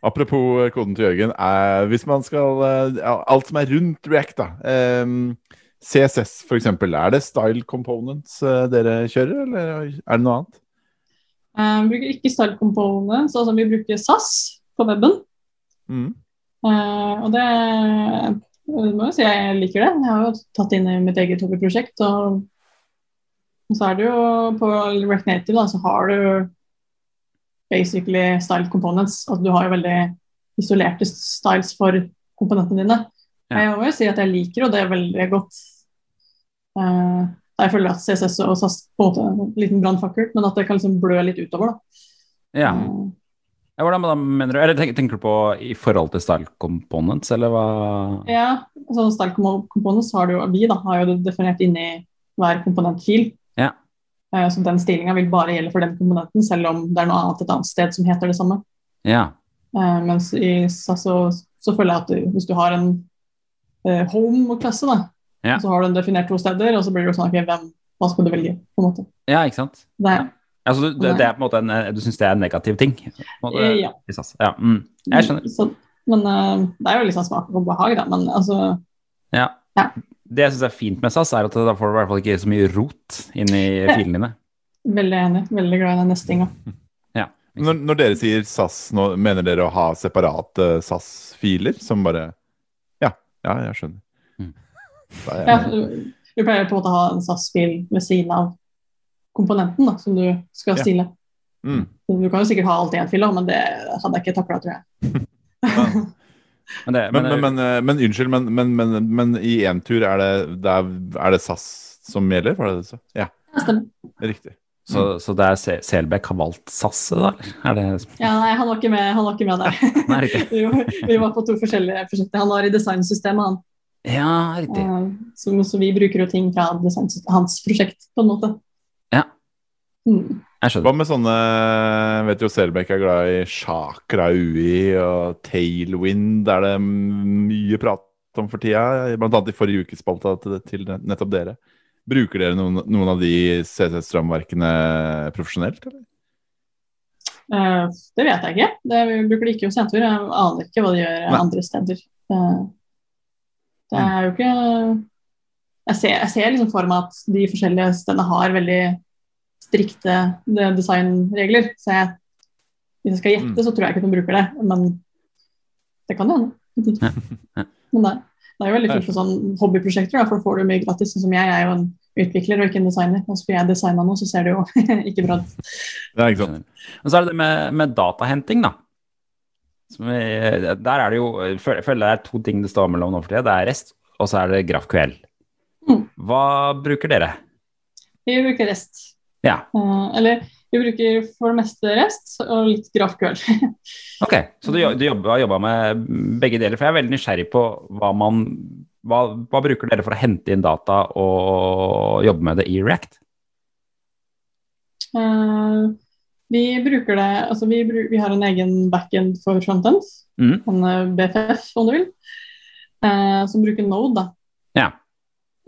apropos eh, koden til Jørgen. eh, hvis man skal eh, Alt som er rundt React, da. eh, CSS, for eksempel. Er det style components eh, dere kjører, eller er det noe annet? Eh, vi bruker ikke style components, altså vi bruker SAS på weben. Mm. Eh, og det må jo si jeg liker det. Jeg har jo tatt inn i mitt eget hobbyprosjekt. Og, og så er det jo på React Native, da, så har du basically styled components. Altså du har jo veldig isolerte styles for komponentene dine. Ja. Jeg må jo si at jeg liker, og det veldig godt. Uh, jeg føler at CSS og SAS på en måte er en liten brannfakkel, men at det kan liksom blø litt utover. da. Ja. Eh, Ja, Hvordan da mener du? Eller tenker, tenker du på i forhold til style components, eller hva? Ja, altså Style components har du jo, vi da, har jo definert inni hver komponentfil. Eh, Så den stillinga vil bare gjelde for den komponenten, selv om det er noe annet et annet sted som heter det samme. Ja. Eh, mens i SAS så, så føler jeg at du, hvis du har en eh, home-klasse, da, Ja. så har du en definert to steder, og så blir det jo sånn ok, hvem, hva skal du velge? på en måte. ja, ikke sant? Det er, Altså, det, det er på en måte en, du syns det er en negativ ting? En ja. i SAS. ja. Mm. Jeg skjønner. Så, men det er jo sånn smak og behag, da. Men altså Ja. Ja. Det jeg syns er fint med SAS, er at da får du i hvert fall ikke så mye rot inn i filene dine. Veldig enig. Veldig glad i den nestinga. Ja. Når, når dere sier SAS, nå, mener dere å ha separate SAS-filer som bare Ja, ja, jeg skjønner. Mm. Ja, jeg, du pleier på en måte å ha en SAS-fil ved siden av komponenten da, som du skal Ja. stile. mm. Du kan jo sikkert ha alt i én fil, men det hadde jeg ikke takla, tror jeg. Men, det, men, men, men, men, eh, men unnskyld, men, men, men, men i én tur er det, det er, er det SAS som gjelder? Var det det du sa? Ja, riktig. så, så det er Se- Selbekk har valgt SAS, da? Er det Ja, nei, han var ikke med, han var ikke med der. Nei, riktig. vi, var, på to forskjellige prosjekter. Han var i designsystemet, han. Ja, riktig. Eh, Så, så vi bruker jo ting fra hans prosjekt, på en måte. Ja. Mm. Jeg Hva med sånne Vet jo Selbekk er glad i Chakra UI og Tailwind. Er det mye prat om for tida? Blant annet i forrige ukes spalte til, til nettopp dere. Bruker dere noen, noen av de CC-strømverkene profesjonelt? Eller? Uh, det vet jeg ikke. Det, vi bruker det ikke hos Jentur. Jeg aner ikke hva de gjør Nei. andre steder. Det, det er jo ikke Jeg ser, jeg ser liksom for meg at de forskjellige stedene har veldig strikte designregler. Så jeg, hvis jeg skal gjette, Mm. så tror jeg ikke de bruker det. Men det kan jo hende. Ja. Men det, det er jo veldig fint for sånn hobbyprosjekter, da, for da får du mye gratis. Sånn som jeg jeg er jo en utvikler og ikke en designer. Og så blir jeg designa noe, så ser det jo ikke bra ut. Ja, ikke sant? Og så er det det med, med datahenting, da. Som vi, der er det jo Jeg føler føler det er to ting det står mellom nå for tida. Det er REST, og så er det GrafQL. Mm. Hva bruker dere? Vi bruker rest. Ja. Eh, eller vi bruker for det meste rest og litt GraphQL. Ok, så du, du jobber, jobba med begge deler. For jeg er veldig nysgjerrig på hva man hva, hva bruker dere for å hente inn data og jobbe med det i React? Uh, vi bruker det Altså, vi, bruk, vi har en egen backend for frontend, Mm. en eh, BFF om du vil, uh, som bruker Node, da. Ja.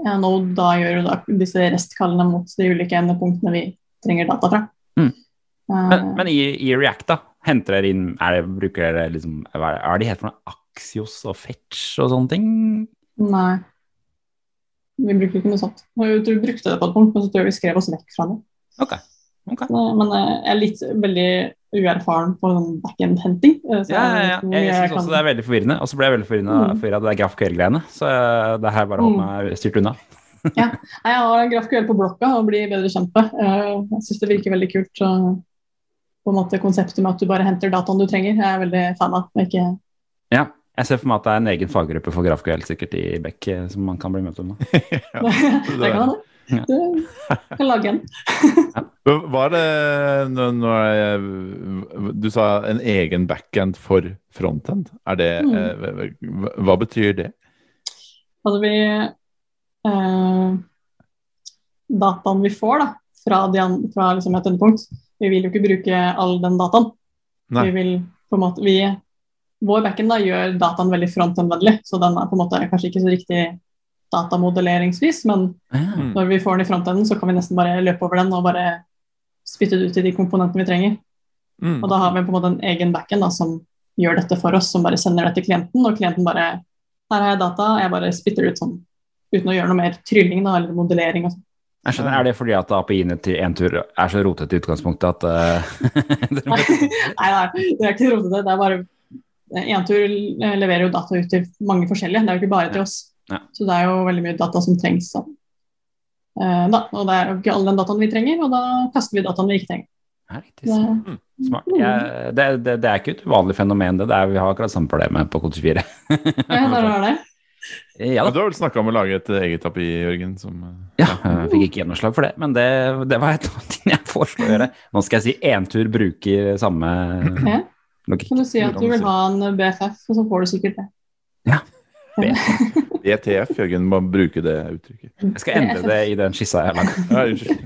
Ja, Node da gjør du da disse restkallene mot de ulike endepunktene vi trenger data fra. Mm. Eh, Men, men i, i React, da? Henter dere inn er det, Bruker dere liksom Hva er, er de helt for noe? Axios og Fetch og sånne ting? Nei. Vi bruker ikke noe sånt. Vi brukte det på et punkt, men så tror jeg vi skrev oss vekk fra det. Ok. Ok. Eh, Men eh, jeg er litt veldig uerfaren på sånn backend-henting. eh, så Ja, ja, ja. mye Jeg syns kan- også det er veldig forvirrende. Og så ble jeg veldig forvirrende Mm. av det der GraphQL-greiene. Så eh, det her bare holdt Mm. meg styrt unna. ja. Jeg har GraphQL på blokka og blir bedre kjent med. Jeg syns det virker veldig kult. Så på en måte konseptet med at du bare henter dataen du trenger, jeg er veldig fan av. Ikke, Ja. Jeg ser for meg at det er en egen faggruppe for GraphQL sikkert i Beck eh, som man kan bli møtt av. det kan hende. Ja. Du kan lage en. Var det når nå jeg, Du sa en egen backend for frontend. Er det Mm. eh, hva, hva betyr det? Altså vi eh, Dataen vi får da, fra, de, fra liksom et endepunkt Vi vil jo ikke bruke all den dataen. Nei. Vi vil på en måte vi, Vår backend da gjør dataen veldig frontend-vennlig, så den er på en måte kanskje ikke så riktig datamodelleringsvis, men Mm. når vi får den i frontenden, så kan vi nesten bare løpe over den og bare spytte det ut i de komponentene vi trenger. Mm. Og da har vi på en måte en egen backend da, som gjør dette for oss, som bare sender det til klienten, og klienten bare Her har jeg data, jeg bare spytter det ut sånn uten å gjøre noe mer trylling da, eller modellering og sånn. Jeg skjønner, Er det fordi at API-ene til Entur er så rotete i utgangspunktet at uh, Nei, nei, det er ikke rotete. Det er bare Entur leverer jo data ut til mange forskjellige, det er jo ikke bare til oss. Ja. Så det er jo veldig mye data som trengs. sånn. Eh, da. Og det er jo ikke all den dataen vi trenger, og da kaster vi dataen vi ikke trenger. Ja, riktig. Det, Smart. Jeg, det, det, det er ikke et uvanlig fenomen, det. det er, vi har akkurat samme problemet på Kode 24. ja, der var det. Ja Du har vel snakka om å lage et eget API, Jørgen? Som, eh, Ja, jeg fikk ikke gjennomslag for det, men det, det var et av ting jeg foreslo å gjøre. Nå skal jeg si Entur bruker samme Ja. logikk. Kan du si at du vil ha en BFF, og så får du sikkert det. ETF, E Jørgen Bare bruke det uttrykket. Jeg skal endre det i den skissa jeg har lagd. Ja, unnskyld.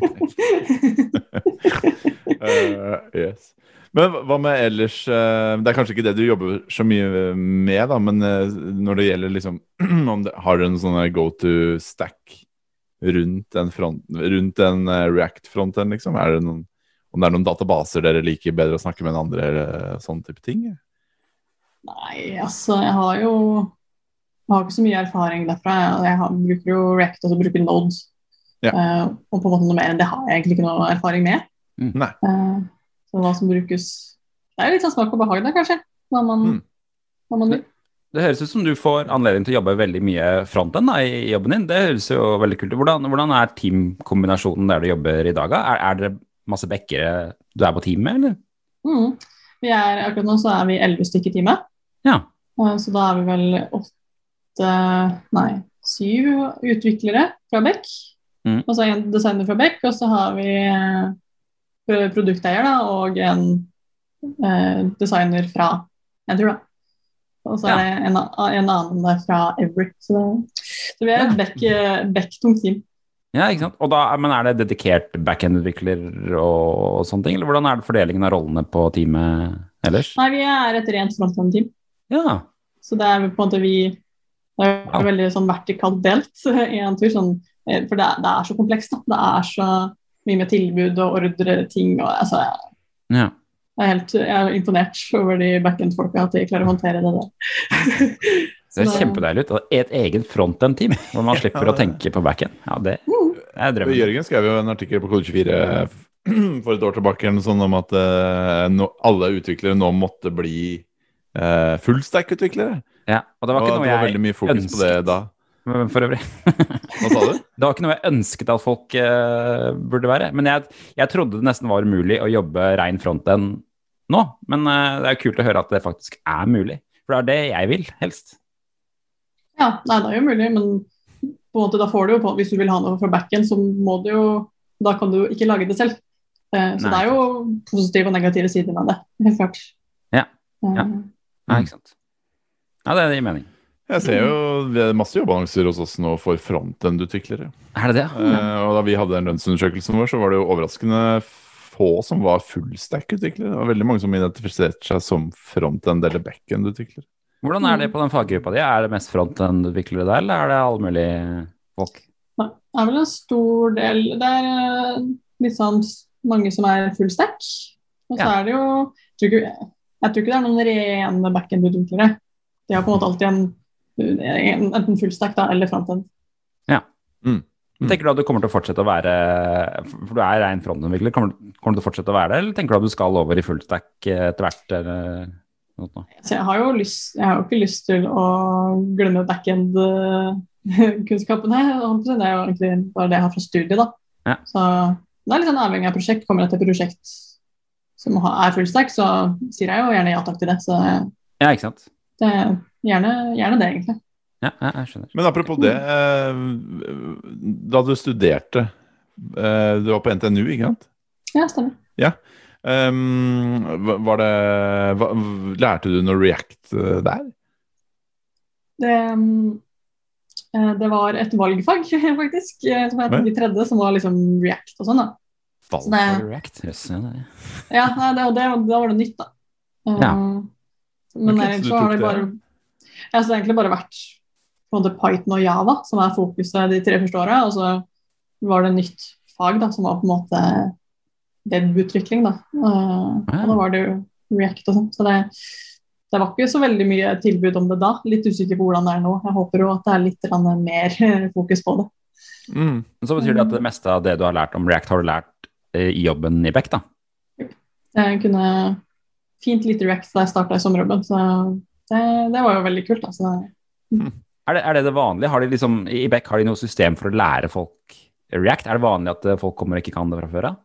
Eh, yes. Men hva med ellers eh, Det er kanskje ikke det du jobber så mye med, da, men eh, når det gjelder liksom om det, Har du en sånn go to stack rundt en, front, rundt en eh, React-fronten, liksom? Er det noen, om det er noen databaser dere liker bedre å snakke med enn andre, eller sånne type ting? Nei, altså, jeg har jo Jeg har ikke så mye erfaring derfra. Jeg, har, bruker jo React og så bruker Node. Ja. Uh, og på en måte noe mer enn det har jeg egentlig ikke noe erfaring med. Mm. Uh, så hva som brukes Det er litt sånn smak og behag der, kanskje. Hva man, Mm. hva man vil. Det høres ut som du får anledning til å jobbe veldig mye fronten da, i jobben din. Det høres jo veldig kult ut. Hvordan, hvordan er teamkombinasjonen der du jobber i dag? da? Er, er dere masse backere du er på team med, eller? Mm. Vi er, akkurat nå så er vi elleve stykker i teamet. Ja. Eh, så da er vi vel åtte Nei, syv utviklere fra Beck. Mm. Og så en designer fra Beck, og så har vi eh, produkteier da, og en eh, designer fra da. Og så er det en, en annen der fra Everett. Så, så vi er et Beck, eh, Beck-tungt team. Ja, ikke sant? Og da, men er det dedikert backend-utvikler og, og sånne ting, eller hvordan er det fordelingen av rollene på teamet ellers? Nei, vi er et rent frontend-team. Ja, Så det er på en måte vi Det er Ja. veldig sånn vertikalt delt i en tur. Sånn, eh, for det er, det er så komplekst. Da. Det er så mye med tilbud og ordre ting. Og, altså, jeg, ja. jeg, er helt, jeg er imponert over de backend-folka, at de klarer å håndtere det der. Det ser kjempedeilig ut. Og Et eget frontend-team, hvor man slipper Ja, å tenke på backend. Ja, det Mm. er drømmen. Jørgen skrev jo en artikkel på Kode24 for et år tilbake sånn om at uh, no, alle utviklere nå måtte bli uh, fullstack-utviklere. Ja, og det var Og noe det var jeg veldig mye fokus på det da. For øvrig. Hva sa du? Det var ikke noe jeg ønsket at folk uh, burde være. Men jeg, jeg trodde det nesten var umulig å jobbe rein frontend nå. Men uh, det er jo kult å høre at det faktisk er mulig. For det er det jeg vil, helst. Ja, nei, det er jo mulig, men på en måte, da får du jo på, hvis du vil ha noe fra backen, så må du jo Da kan du jo ikke lage det selv. Uh, så Nei. det er jo positive og negative sider med det. Helt klart. Ja, ja. Ja, ikke sant. Ja, det gir mening. Jeg ser jo det er masse jobbannonser hos oss nå for frontend-utviklere. Er det det? Eh, og da vi hadde den lønnsundersøkelsen vår, så var det jo overraskende få som var fullstack-utviklere. Det var veldig mange som identifiserte seg som frontend- eller backend-utviklere. Hvordan er det på den faggruppa di? Er det mest frontend-utviklere der, eller er det alle mulige folk? Det er vel en stor del Det er s- mange som er fullstack. Og så Ja. er det jo jeg tror, ikke, jeg tror ikke det er noen rene backend-utviklere. De har på en måte alltid en, en enten full da, eller frontend. Mm. Tenker du at du kommer til å fortsette å være For du er rein frontend-utvikler. Kommer, Kommer du til å fortsette å være det, eller tenker du at du skal over i fullstack eh, etter hvert? Jeg har jo lyst, jeg har jo ikke lyst til å glemme backend-kunnskapene. Det er jo egentlig bare det jeg har fra studiet, da. Ja. Så det er litt sånn avhengig av prosjekt. Kommer jeg til prosjekt som er fullstack, så sier jeg jo gjerne ja takk til det. Så Ja, ikke sant? Det er gjerne, gjerne det, egentlig. Ja, ja, jeg skjønner. Men apropos det, eh, da du studerte eh, Du var på NTNU, ikke sant? Ja, stemmer. Um, var det hva, Lærte du noe React eh, der? Det, mm, eh, det var et valgfag, faktisk, som tok i tredje, som var liksom React og sånn. da. Valg Så det- for React. Yes, ja, det. Ja, det, det, det, var det nytt, da. Ja. Ja. Men okay, ellers så har det bare det har egentlig bare vært på en måte Python og Java som er fokuset de tre første åra. Og så var det nytt fag da, som var på en måte webutvikling. Da. Eh. Og da var det jo React og sånn. Så det, det var ikke så veldig mye tilbud om det da. Litt usikker på hvordan det er nå. Jeg håper jo at det er litt mer fokus på det. Mm. Så betyr det at det meste av det du har lært om React, har du lært eh, i jobben i Beck, da? Jeg kunne fint lite React da jeg starta i sommerjobben, så det, det var jo veldig kult. Altså. Er det, er det det vanlige? Har de liksom, I Beck har de noe system for å lære folk React? Er det vanlig at eh, folk kommer og ikke kan det fra før av?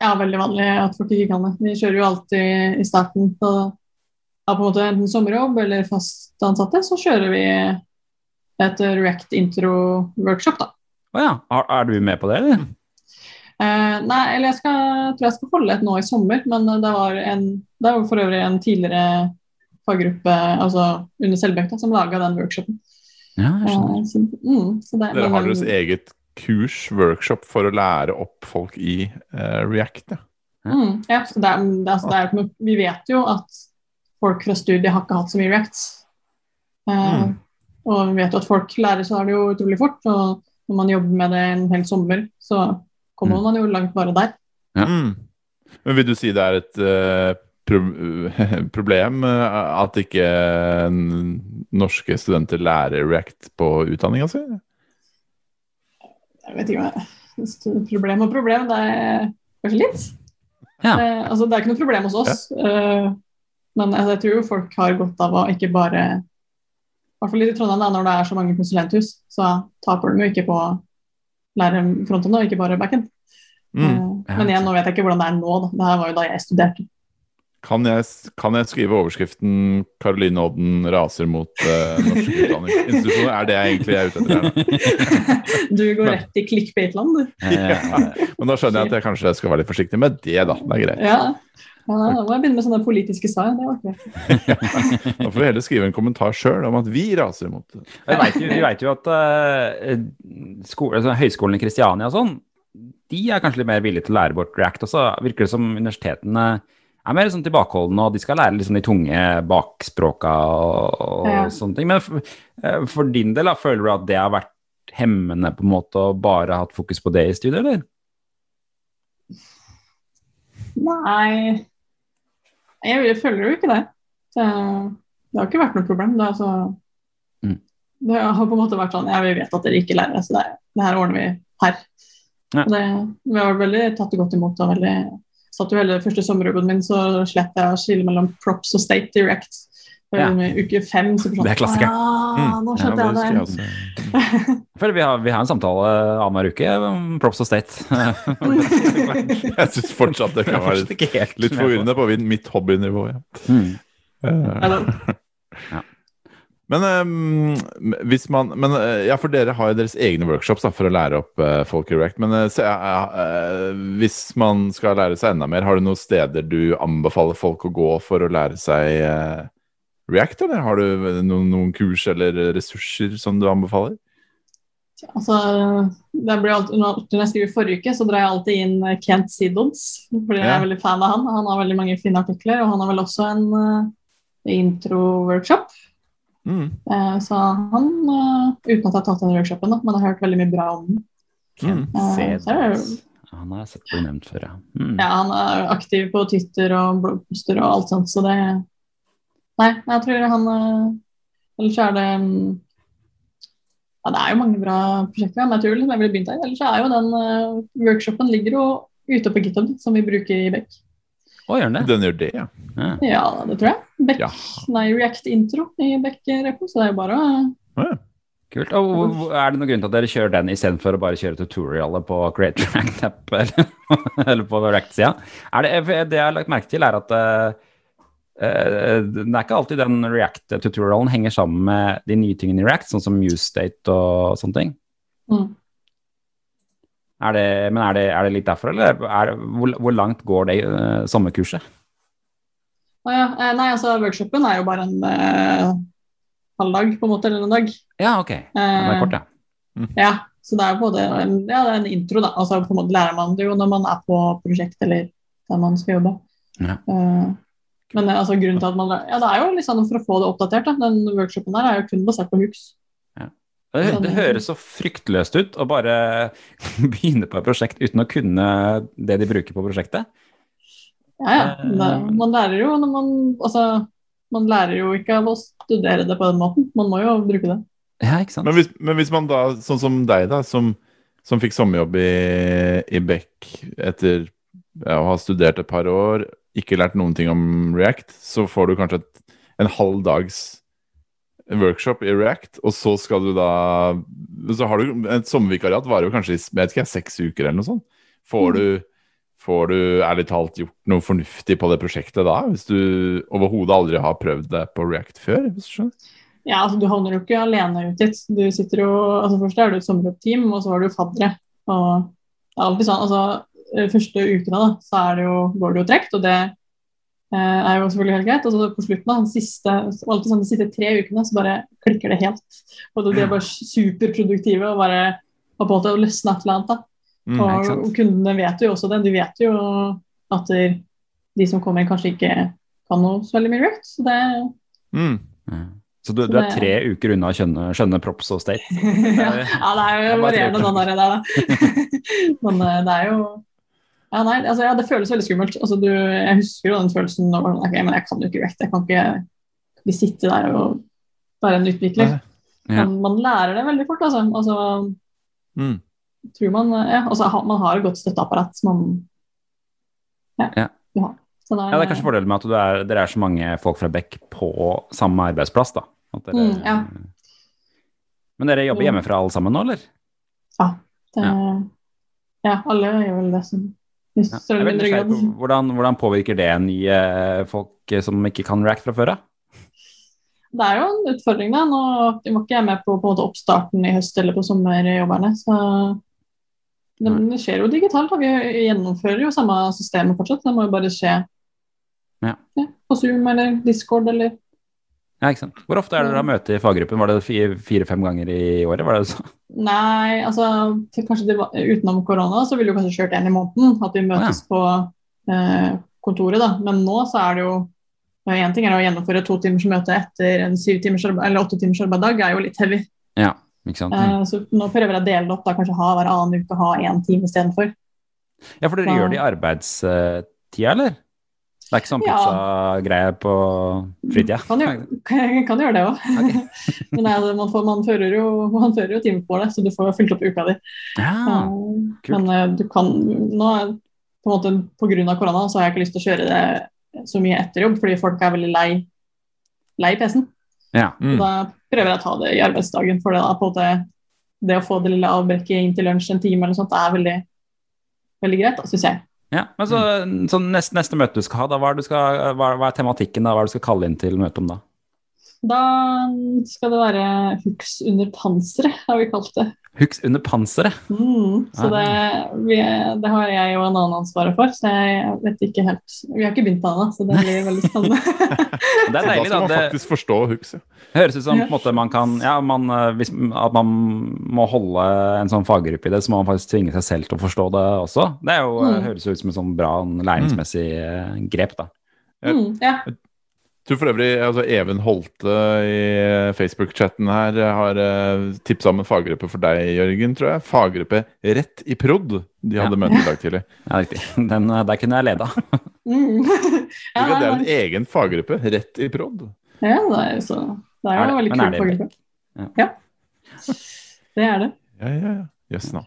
Ja, veldig vanlig at folk ikke kan det. Vi kjører jo alltid i starten på, på en måte enten sommerjobb eller fast ansatte, så kjører vi et React intro-workshop, da. Å ja. Er, er du med på det, eller? Eh, nei, eller jeg skal, tror jeg skal holde et nå i sommer, men det var, en, det var for øvrig en tidligere faggruppe altså under Selbekk som laga den workshopen. Ja, jeg skjønner. Eh, så, mm, så det, Dere har deres eget kurs, workshop, for å lære opp folk i uh, React. Ja. Mm, ja, så det er, det, altså, det er noe, vi vet jo at folk fra studiet har ikke hatt så mye React. Uh, Mm. Og vi vet jo at folk lærer så er det jo utrolig fort. Og når man jobber med det en hel sommer, så kommer Mm. man jo langt bare der. Ja. Mm. Men vil du si det er et uh, pro problem uh, at ikke eh, norske studenter lærer React på utdanninga si? Jeg vet ikke hva Problem og problem, det er kanskje litt. Ja. Eh, altså, det er ikke noe problem hos oss. eh, men altså, jeg tror jo folk har godt av å ikke bare I hvert fall litt i Trondheim, da, når det er så mange konsulenthus, så taper de jo ikke på lære fronten og ikke bare backend. Mm. Eh, men igjen, nå vet jeg ikke hvordan det er nå. Da. Det her var jo da jeg studerte. Kan jeg, kan jeg skrive overskriften 'Caroline Odden raser mot eh, norske utdanningsinstitusjoner'? Er det jeg egentlig er ute etter her? nå? Du går rett i clickbait-land, du. ja. Men da skjønner jeg at jeg kanskje skal være litt forsiktig med det, da. Det er greit. Ja. Da må jeg begynne med sånne politiske svar. Det var ikke Da får du heller skrive en kommentar sjøl om at vi raser imot det. Vi vet jo, vi vet jo at uh, skole, altså, høyskolen i Kristiania og sånn, de er kanskje litt mer villige til å lære bort React. Og så virker det som universitetene er mer sånn tilbakeholdne, og de skal lære liksom de tunge bakspråka og, og Ja. sånne ting. Men for, eh, for din del, da, føler du at det har vært hemmende på en måte å bare ha hatt fokus på det i studiet, eller? Nei, jeg, jeg føler jo ikke det. Det, det har ikke vært noe problem. Det, altså, Mm. det har på en måte vært sånn Ja, vi vet at dere ikke lærer så det, det her ordner vi her. Ja. Det, vi har veldig tatt det godt imot. Og veldig, satt jo hele første sommerjobben min, så slet jeg å skille mellom props og state direct. Ja. Uke fem så Det er klassikeren. Ja, nå skjønte ja, jeg det. Jeg føler vi har, vi har en samtale annenhver uke om Props og State. Jeg syns fortsatt det kan være litt, litt på. forvirrende på mitt hobbynivå. Ja. Mm. Eh, Ja, Men, ehm, hvis man, men eh, ja, for dere har jo deres egne workshops da, for å lære opp eh, folk i React. Men eh, ja, eh, hvis man skal lære seg enda mer, har du noen steder du anbefaler folk å gå for å lære seg React? Eller har du noen, noen kurs eller ressurser som du anbefaler? Altså, det blir alltid, når jeg skriver forrige uke, så drar jeg alltid inn Kent Sidons. Fordi jeg er veldig fan av han. Han har veldig mange fine artikler, og han har vel også en uh, intro-workshop. Mm. Uh, så han, uh, uten at jeg har tatt den workshopen, da, men jeg har hørt veldig mye bra om den. Er det, Han har jeg sett bli nevnt før, ja. Mm. ja, han er aktiv på Twitter og bloggposter og alt sånt, så det Nei, jeg tror han eh, Ellers er det mm, Ja, det er jo mange bra prosjekter, men jeg tror liksom jeg ville begynt der. Ellers er jo den eh, workshopen ligger jo ute på GitHub som vi bruker i Beck. Å, gjør den det? Den gjør det, ja. Ja. Ja, det tror jeg. Beck, Ja. nei, React Intro i Beck-repo, så det er jo bare å Å, ja. Kult. Og er det noen grunn til at dere kjører den istedenfor å bare kjøre tutorialet på Create React App eller, eller på React-sida? Er Det det jeg har lagt merke til, er at eh, det er ikke alltid den React-tutorialen henger sammen med de nye tingene i React, sånn som UseState og sånne ting. mm. Er det, men er det, er det litt derfor, eller er det, hvor, hvor langt går det uh, sommerkurset? Ah, ja. eh, Nei, altså, workshopen er jo bare en eh, halv dag, på en måte, eller en dag. Ja, ok. Det er Eh, kort, ja. Ja, så det er jo både en, ja, det er en intro, da. Altså, på en måte lærer man det jo når man er på prosjekt eller der man skal jobbe. Ja. Eh, men eh, altså, grunnen til at man Ja, det er jo liksom for å få det oppdatert. Da. Den workshopen der er jo kun basert på Hooks. Det, det høres så fryktløst ut å bare begynne på et prosjekt uten å kunne det de bruker på prosjektet. Ja, ja. Er, man lærer jo når man Altså, man lærer jo ikke av å studere det på den måten. Man må jo bruke det. Ja, ikke sant? Men hvis, men hvis man da, sånn som deg, da, som, som fikk sommerjobb i, i Beck etter ja, å ha studert et par år, ikke lært noen ting om React, så får du kanskje et, en halv dags workshop i React, og så skal du da Så har du Et sommervikariat varer jo kanskje jeg ikke, seks uker eller noe sånt. Får du, får du ærlig talt gjort noe fornuftig på det prosjektet da, hvis du overhodet aldri har prøvd det på React før? hvis du skjønner? Ja, altså Du havner jo ikke alene ut dit. Du sitter jo, altså Først er du et sommerjobbteam, og så har du faddere. Og det er alltid sånn, altså Første ukene da, så er det jo, går det jo tregt, og det eh, er jo selvfølgelig helt greit. Og så på slutten, da, den siste, alltid sånn, de siste tre ukene, så bare klikker det helt. Og de er bare superproduktive og bare har på til å løsne et eller annet. da. Mm, Og, og kundene vet jo også det. De vet jo at de som kommer, kanskje ikke kan noe så veldig mye rødt. Så det Mm. Så du, du er tre uker unna å skjønne, skjønne props og state? ja, ja, det er jo varierende, den der, der da. Men eh, det er jo ja, nei, altså, ja, det føles veldig skummelt. Altså, du, jeg husker jo den følelsen når man, ok, men jeg kan jo ikke vekt. Jeg kan ikke, sitte der og være en utvikler. Ja. Men man lærer det veldig fort, altså. altså Mm. tror man, ja, altså, man har et godt støtteapparat. Man, ja, Ja. du har. Så det er, Ja, det er kanskje fordelen med at du er, dere er så mange folk fra Beck på samme arbeidsplass, da. Dere, Mm, ja. Men dere jobber Mm. hjemmefra alle sammen nå, eller? det, ja. alle gjør vel det i Ja. Jeg er veldig på Hvordan, hvordan påvirker det nye folk eh, som ikke kan React fra før av? Det er jo en utfordring, da. Nå var ikke jeg med på, på en måte, oppstarten i høst eller på sommerjobberne. Så det, det skjer jo digitalt. Da. Vi gjennomfører jo samme systemet fortsatt. Det må jo bare skje Ja. på Zoom eller Discord eller Ja, ikke sant? Hvor ofte er dere har møte i faggruppen? Var det fire-fem ganger i året? Var det så? Nei, altså kanskje det var, utenom korona så ville vi kanskje kjørt en i måneden. At vi møtes på eh, kontoret, da. Men nå så er det jo Én ting er å gjennomføre to timers møte etter en syv timers eller åtte timers arbeidsdag, er jo litt heavy. Ja, ikke sant? Eh, så nå prøver jeg å dele det opp, da, kanskje ha hver annen uke ha én time istedenfor. Ja, for dere da, gjør det i arbeidstida, eller? Det er ikke sånn Ja. pizzagreie på fritida? Kan kan, kan gjøre det òg. Men nei, man, får, man fører jo, man fører jo time på det, så du får fylt opp uka di. Ja, Eh. Men eh, du kan nå på en måte Pga. korona så har jeg ikke lyst til å kjøre det så mye etter jobb, fordi folk er veldig lei, lei PC-en. ja. Mm. Da prøver jeg å ta det i arbeidsdagen. For det, da, på en måte, det å få det lille avbrekket inn til lunsj en time eller sånt, er veldig, veldig greit, syns jeg. Ja. Men så, så neste, neste møte du skal ha, da, hva, skal, hva, hva er tematikken da? Hva er det du skal kalle inn til møte om da? Da skal det være 'Hux under panseret, har vi kalt det. Hooks under panseret? Mm, så det, vi, det har jeg og en annen ansvaret for, så jeg vet ikke helt Vi har ikke begynt på det ennå, så det blir veldig spennende. Det er deilig, da Da skal da. man Det faktisk forstå hooks. Ja. høres ut som på en måte man kan Ja, man, eh, hvis, at man må holde en sånn faggruppe i det, så må man faktisk tvinge seg selv til å forstå det også. Det er jo, eh, Mm. høres ut som et sånn bra læringsmessig mm. grep, da. Mm, ja. Tror for øvrig altså Even Holte i Facebook-chatten her har uh, tipsa om en faggruppe for deg, Jørgen, tror jeg. Faggruppe Rett i prod. De hadde Ja. møte i dag tidlig. Ja, riktig. Den, eh, der kunne jeg leda. Mm. ja, det er en egen faggruppe. Rett i prod. ja, det er så Det er jo Er det- en veldig kult kul er faggruppe. Ja. Ja. Det er det. Ja, ja, ja. Jøss navn.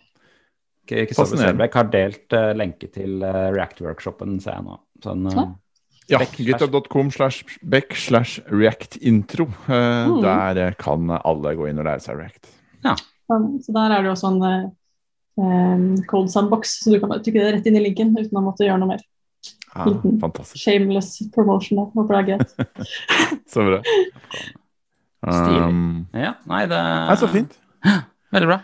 Kristoffer Fascinerende. Selbekk har delt uh, lenke til uh, React-workshopen, ser jeg nå. Sånn, eh, Ja. Ja, github.com slash beck slash react-intro. Eh, Mm. Der eh, kan alle gå inn og lære seg react. Ja. Så der er det jo også en eh, code sandbox, så du kan bare trykke det rett inn i linken uten å måtte gjøre noe mer. Ja, Liten fantastisk. Shameless promotion der. Håper det er greit. Så bra. Stilig. Um, ja, nei, det er så fint. Veldig bra.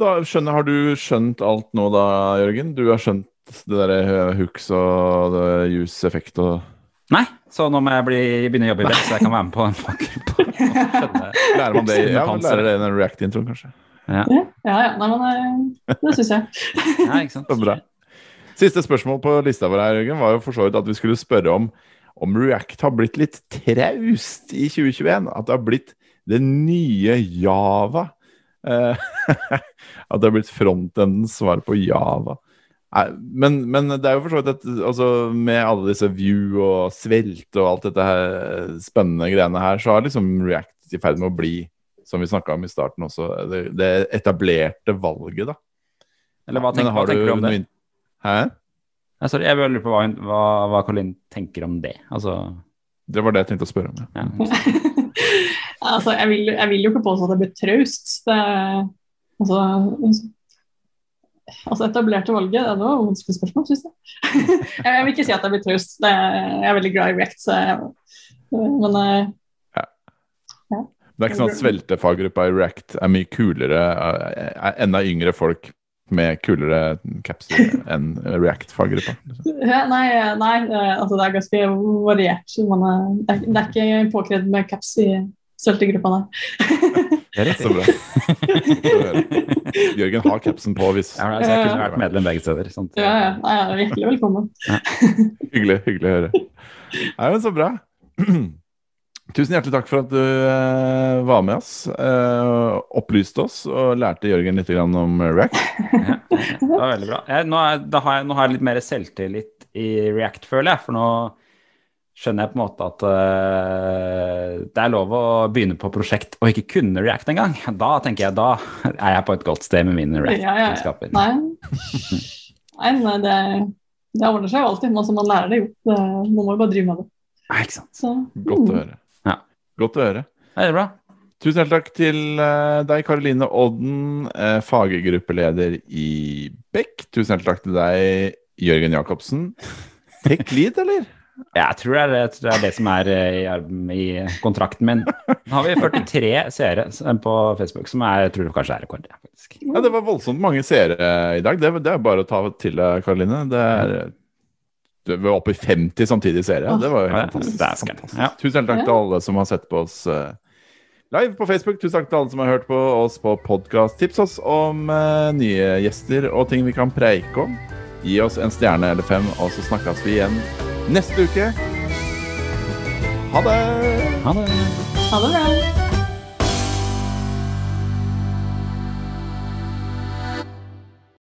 Da skjønner, Har du skjønt alt nå da, Jørgen? Du har skjønt det derre hooks og juice-effekt og Nei, så nå må jeg bli, begynne å jobbe i Beck, så jeg kan være med på en faggruppe. Lærer man det ja, man lærer det i den react-introen, kanskje? Ja, ja. Nei, men eh, det syns jeg. Ja, ikke sant? Så bra. Siste spørsmål på lista vår her, Jørgen, var jo for så vidt at vi skulle spørre om om React har blitt litt traust i 2021. At det har blitt det nye Java. Eh, at det har blitt frontendens svar på Java. Nei, men, men det er jo for så vidt et altså, Med alle disse view og svelte og alt dette her spennende greiene her, så har liksom React i ferd med å bli, som vi snakka om i starten også, det, det etablerte valget, da. Eller hva Men tenker, hva tenker du om det? Hæ? Jeg, sorry, jeg lurer på hva, hva, hva Colin tenker om det. Altså, Det var det jeg tenkte å spørre om. Ja. ja. altså, jeg vil, jeg vil jo ikke påstå at det blir traust. Det, er- altså, altså etablerte valget, det var vanskelig spørsmål, syns jeg. jeg. Vil ikke si at jeg blir traust. Jeg er veldig glad i React, så jeg, men eh, Det er ikke sånn at sveltefaggruppa i React er mye kulere, er er enda yngre folk med kulere capser enn React-faggruppa. liksom. ja, nei, nei eh, altså det er ganske variert. Er, er, det er ikke påkrevd med caps i sveltegruppa, nei. Det er Så bra. Så bra. Jørgen har capsen på hvis Ja, altså, jeg kunne vært medlem begge steder. Sant? Ja, ja, nei, ja, hjertelig velkommen. Hyggelig, hyggelig å høre. Nei, men så bra. Tusen hjertelig takk for at du eh, var med oss, eh, opplyste oss og lærte Jørgen litt grann om React. Ja, det var veldig bra. Jeg, nå, er, da har jeg, nå har jeg litt mer selvtillit i React, føler jeg. For nå skjønner jeg på en måte at uh, det er lov å begynne på prosjekt og ikke kunne React engang. Da tenker jeg, da er jeg på et godt sted med mine Ja, ja, ja. Nei, nei, nei det, det ordner seg jo alltid. Man, man lærer det jo. Det, man må jo bare drive med det. Nei, ikke sant. Så, Godt å mm. høre. Ja. Godt å høre. Veldig bra. Tusen hjertelig takk til eh, deg, Karoline Odden, faggruppeleder i Beck. Tusen hjertelig takk til deg, Jørgen Jacobsen. Tech lead, eller? Jeg tror det er, det, det, er det som er øh, i, i kontrakten min. Nå har vi 43 seere på Facebook, som er, jeg tror det kanskje er rekord. ja, faktisk. Ja, det var voldsomt mange seere i dag. Det, det er bare å ta til deg, Karoline. Det er du var oppe i 50 samtidig seere. Det var jo helt fantastisk. det er fantastisk. Ja. Tusen takk til alle som har sett på oss eh, live på Facebook. Tusen takk til alle som har hørt på oss på podkast. Tips oss om eh, nye gjester og ting vi kan preike om. Gi oss en stjerne eller fem, og så snakkes vi igjen neste uke. Ha det! Ha det. Ha det bra.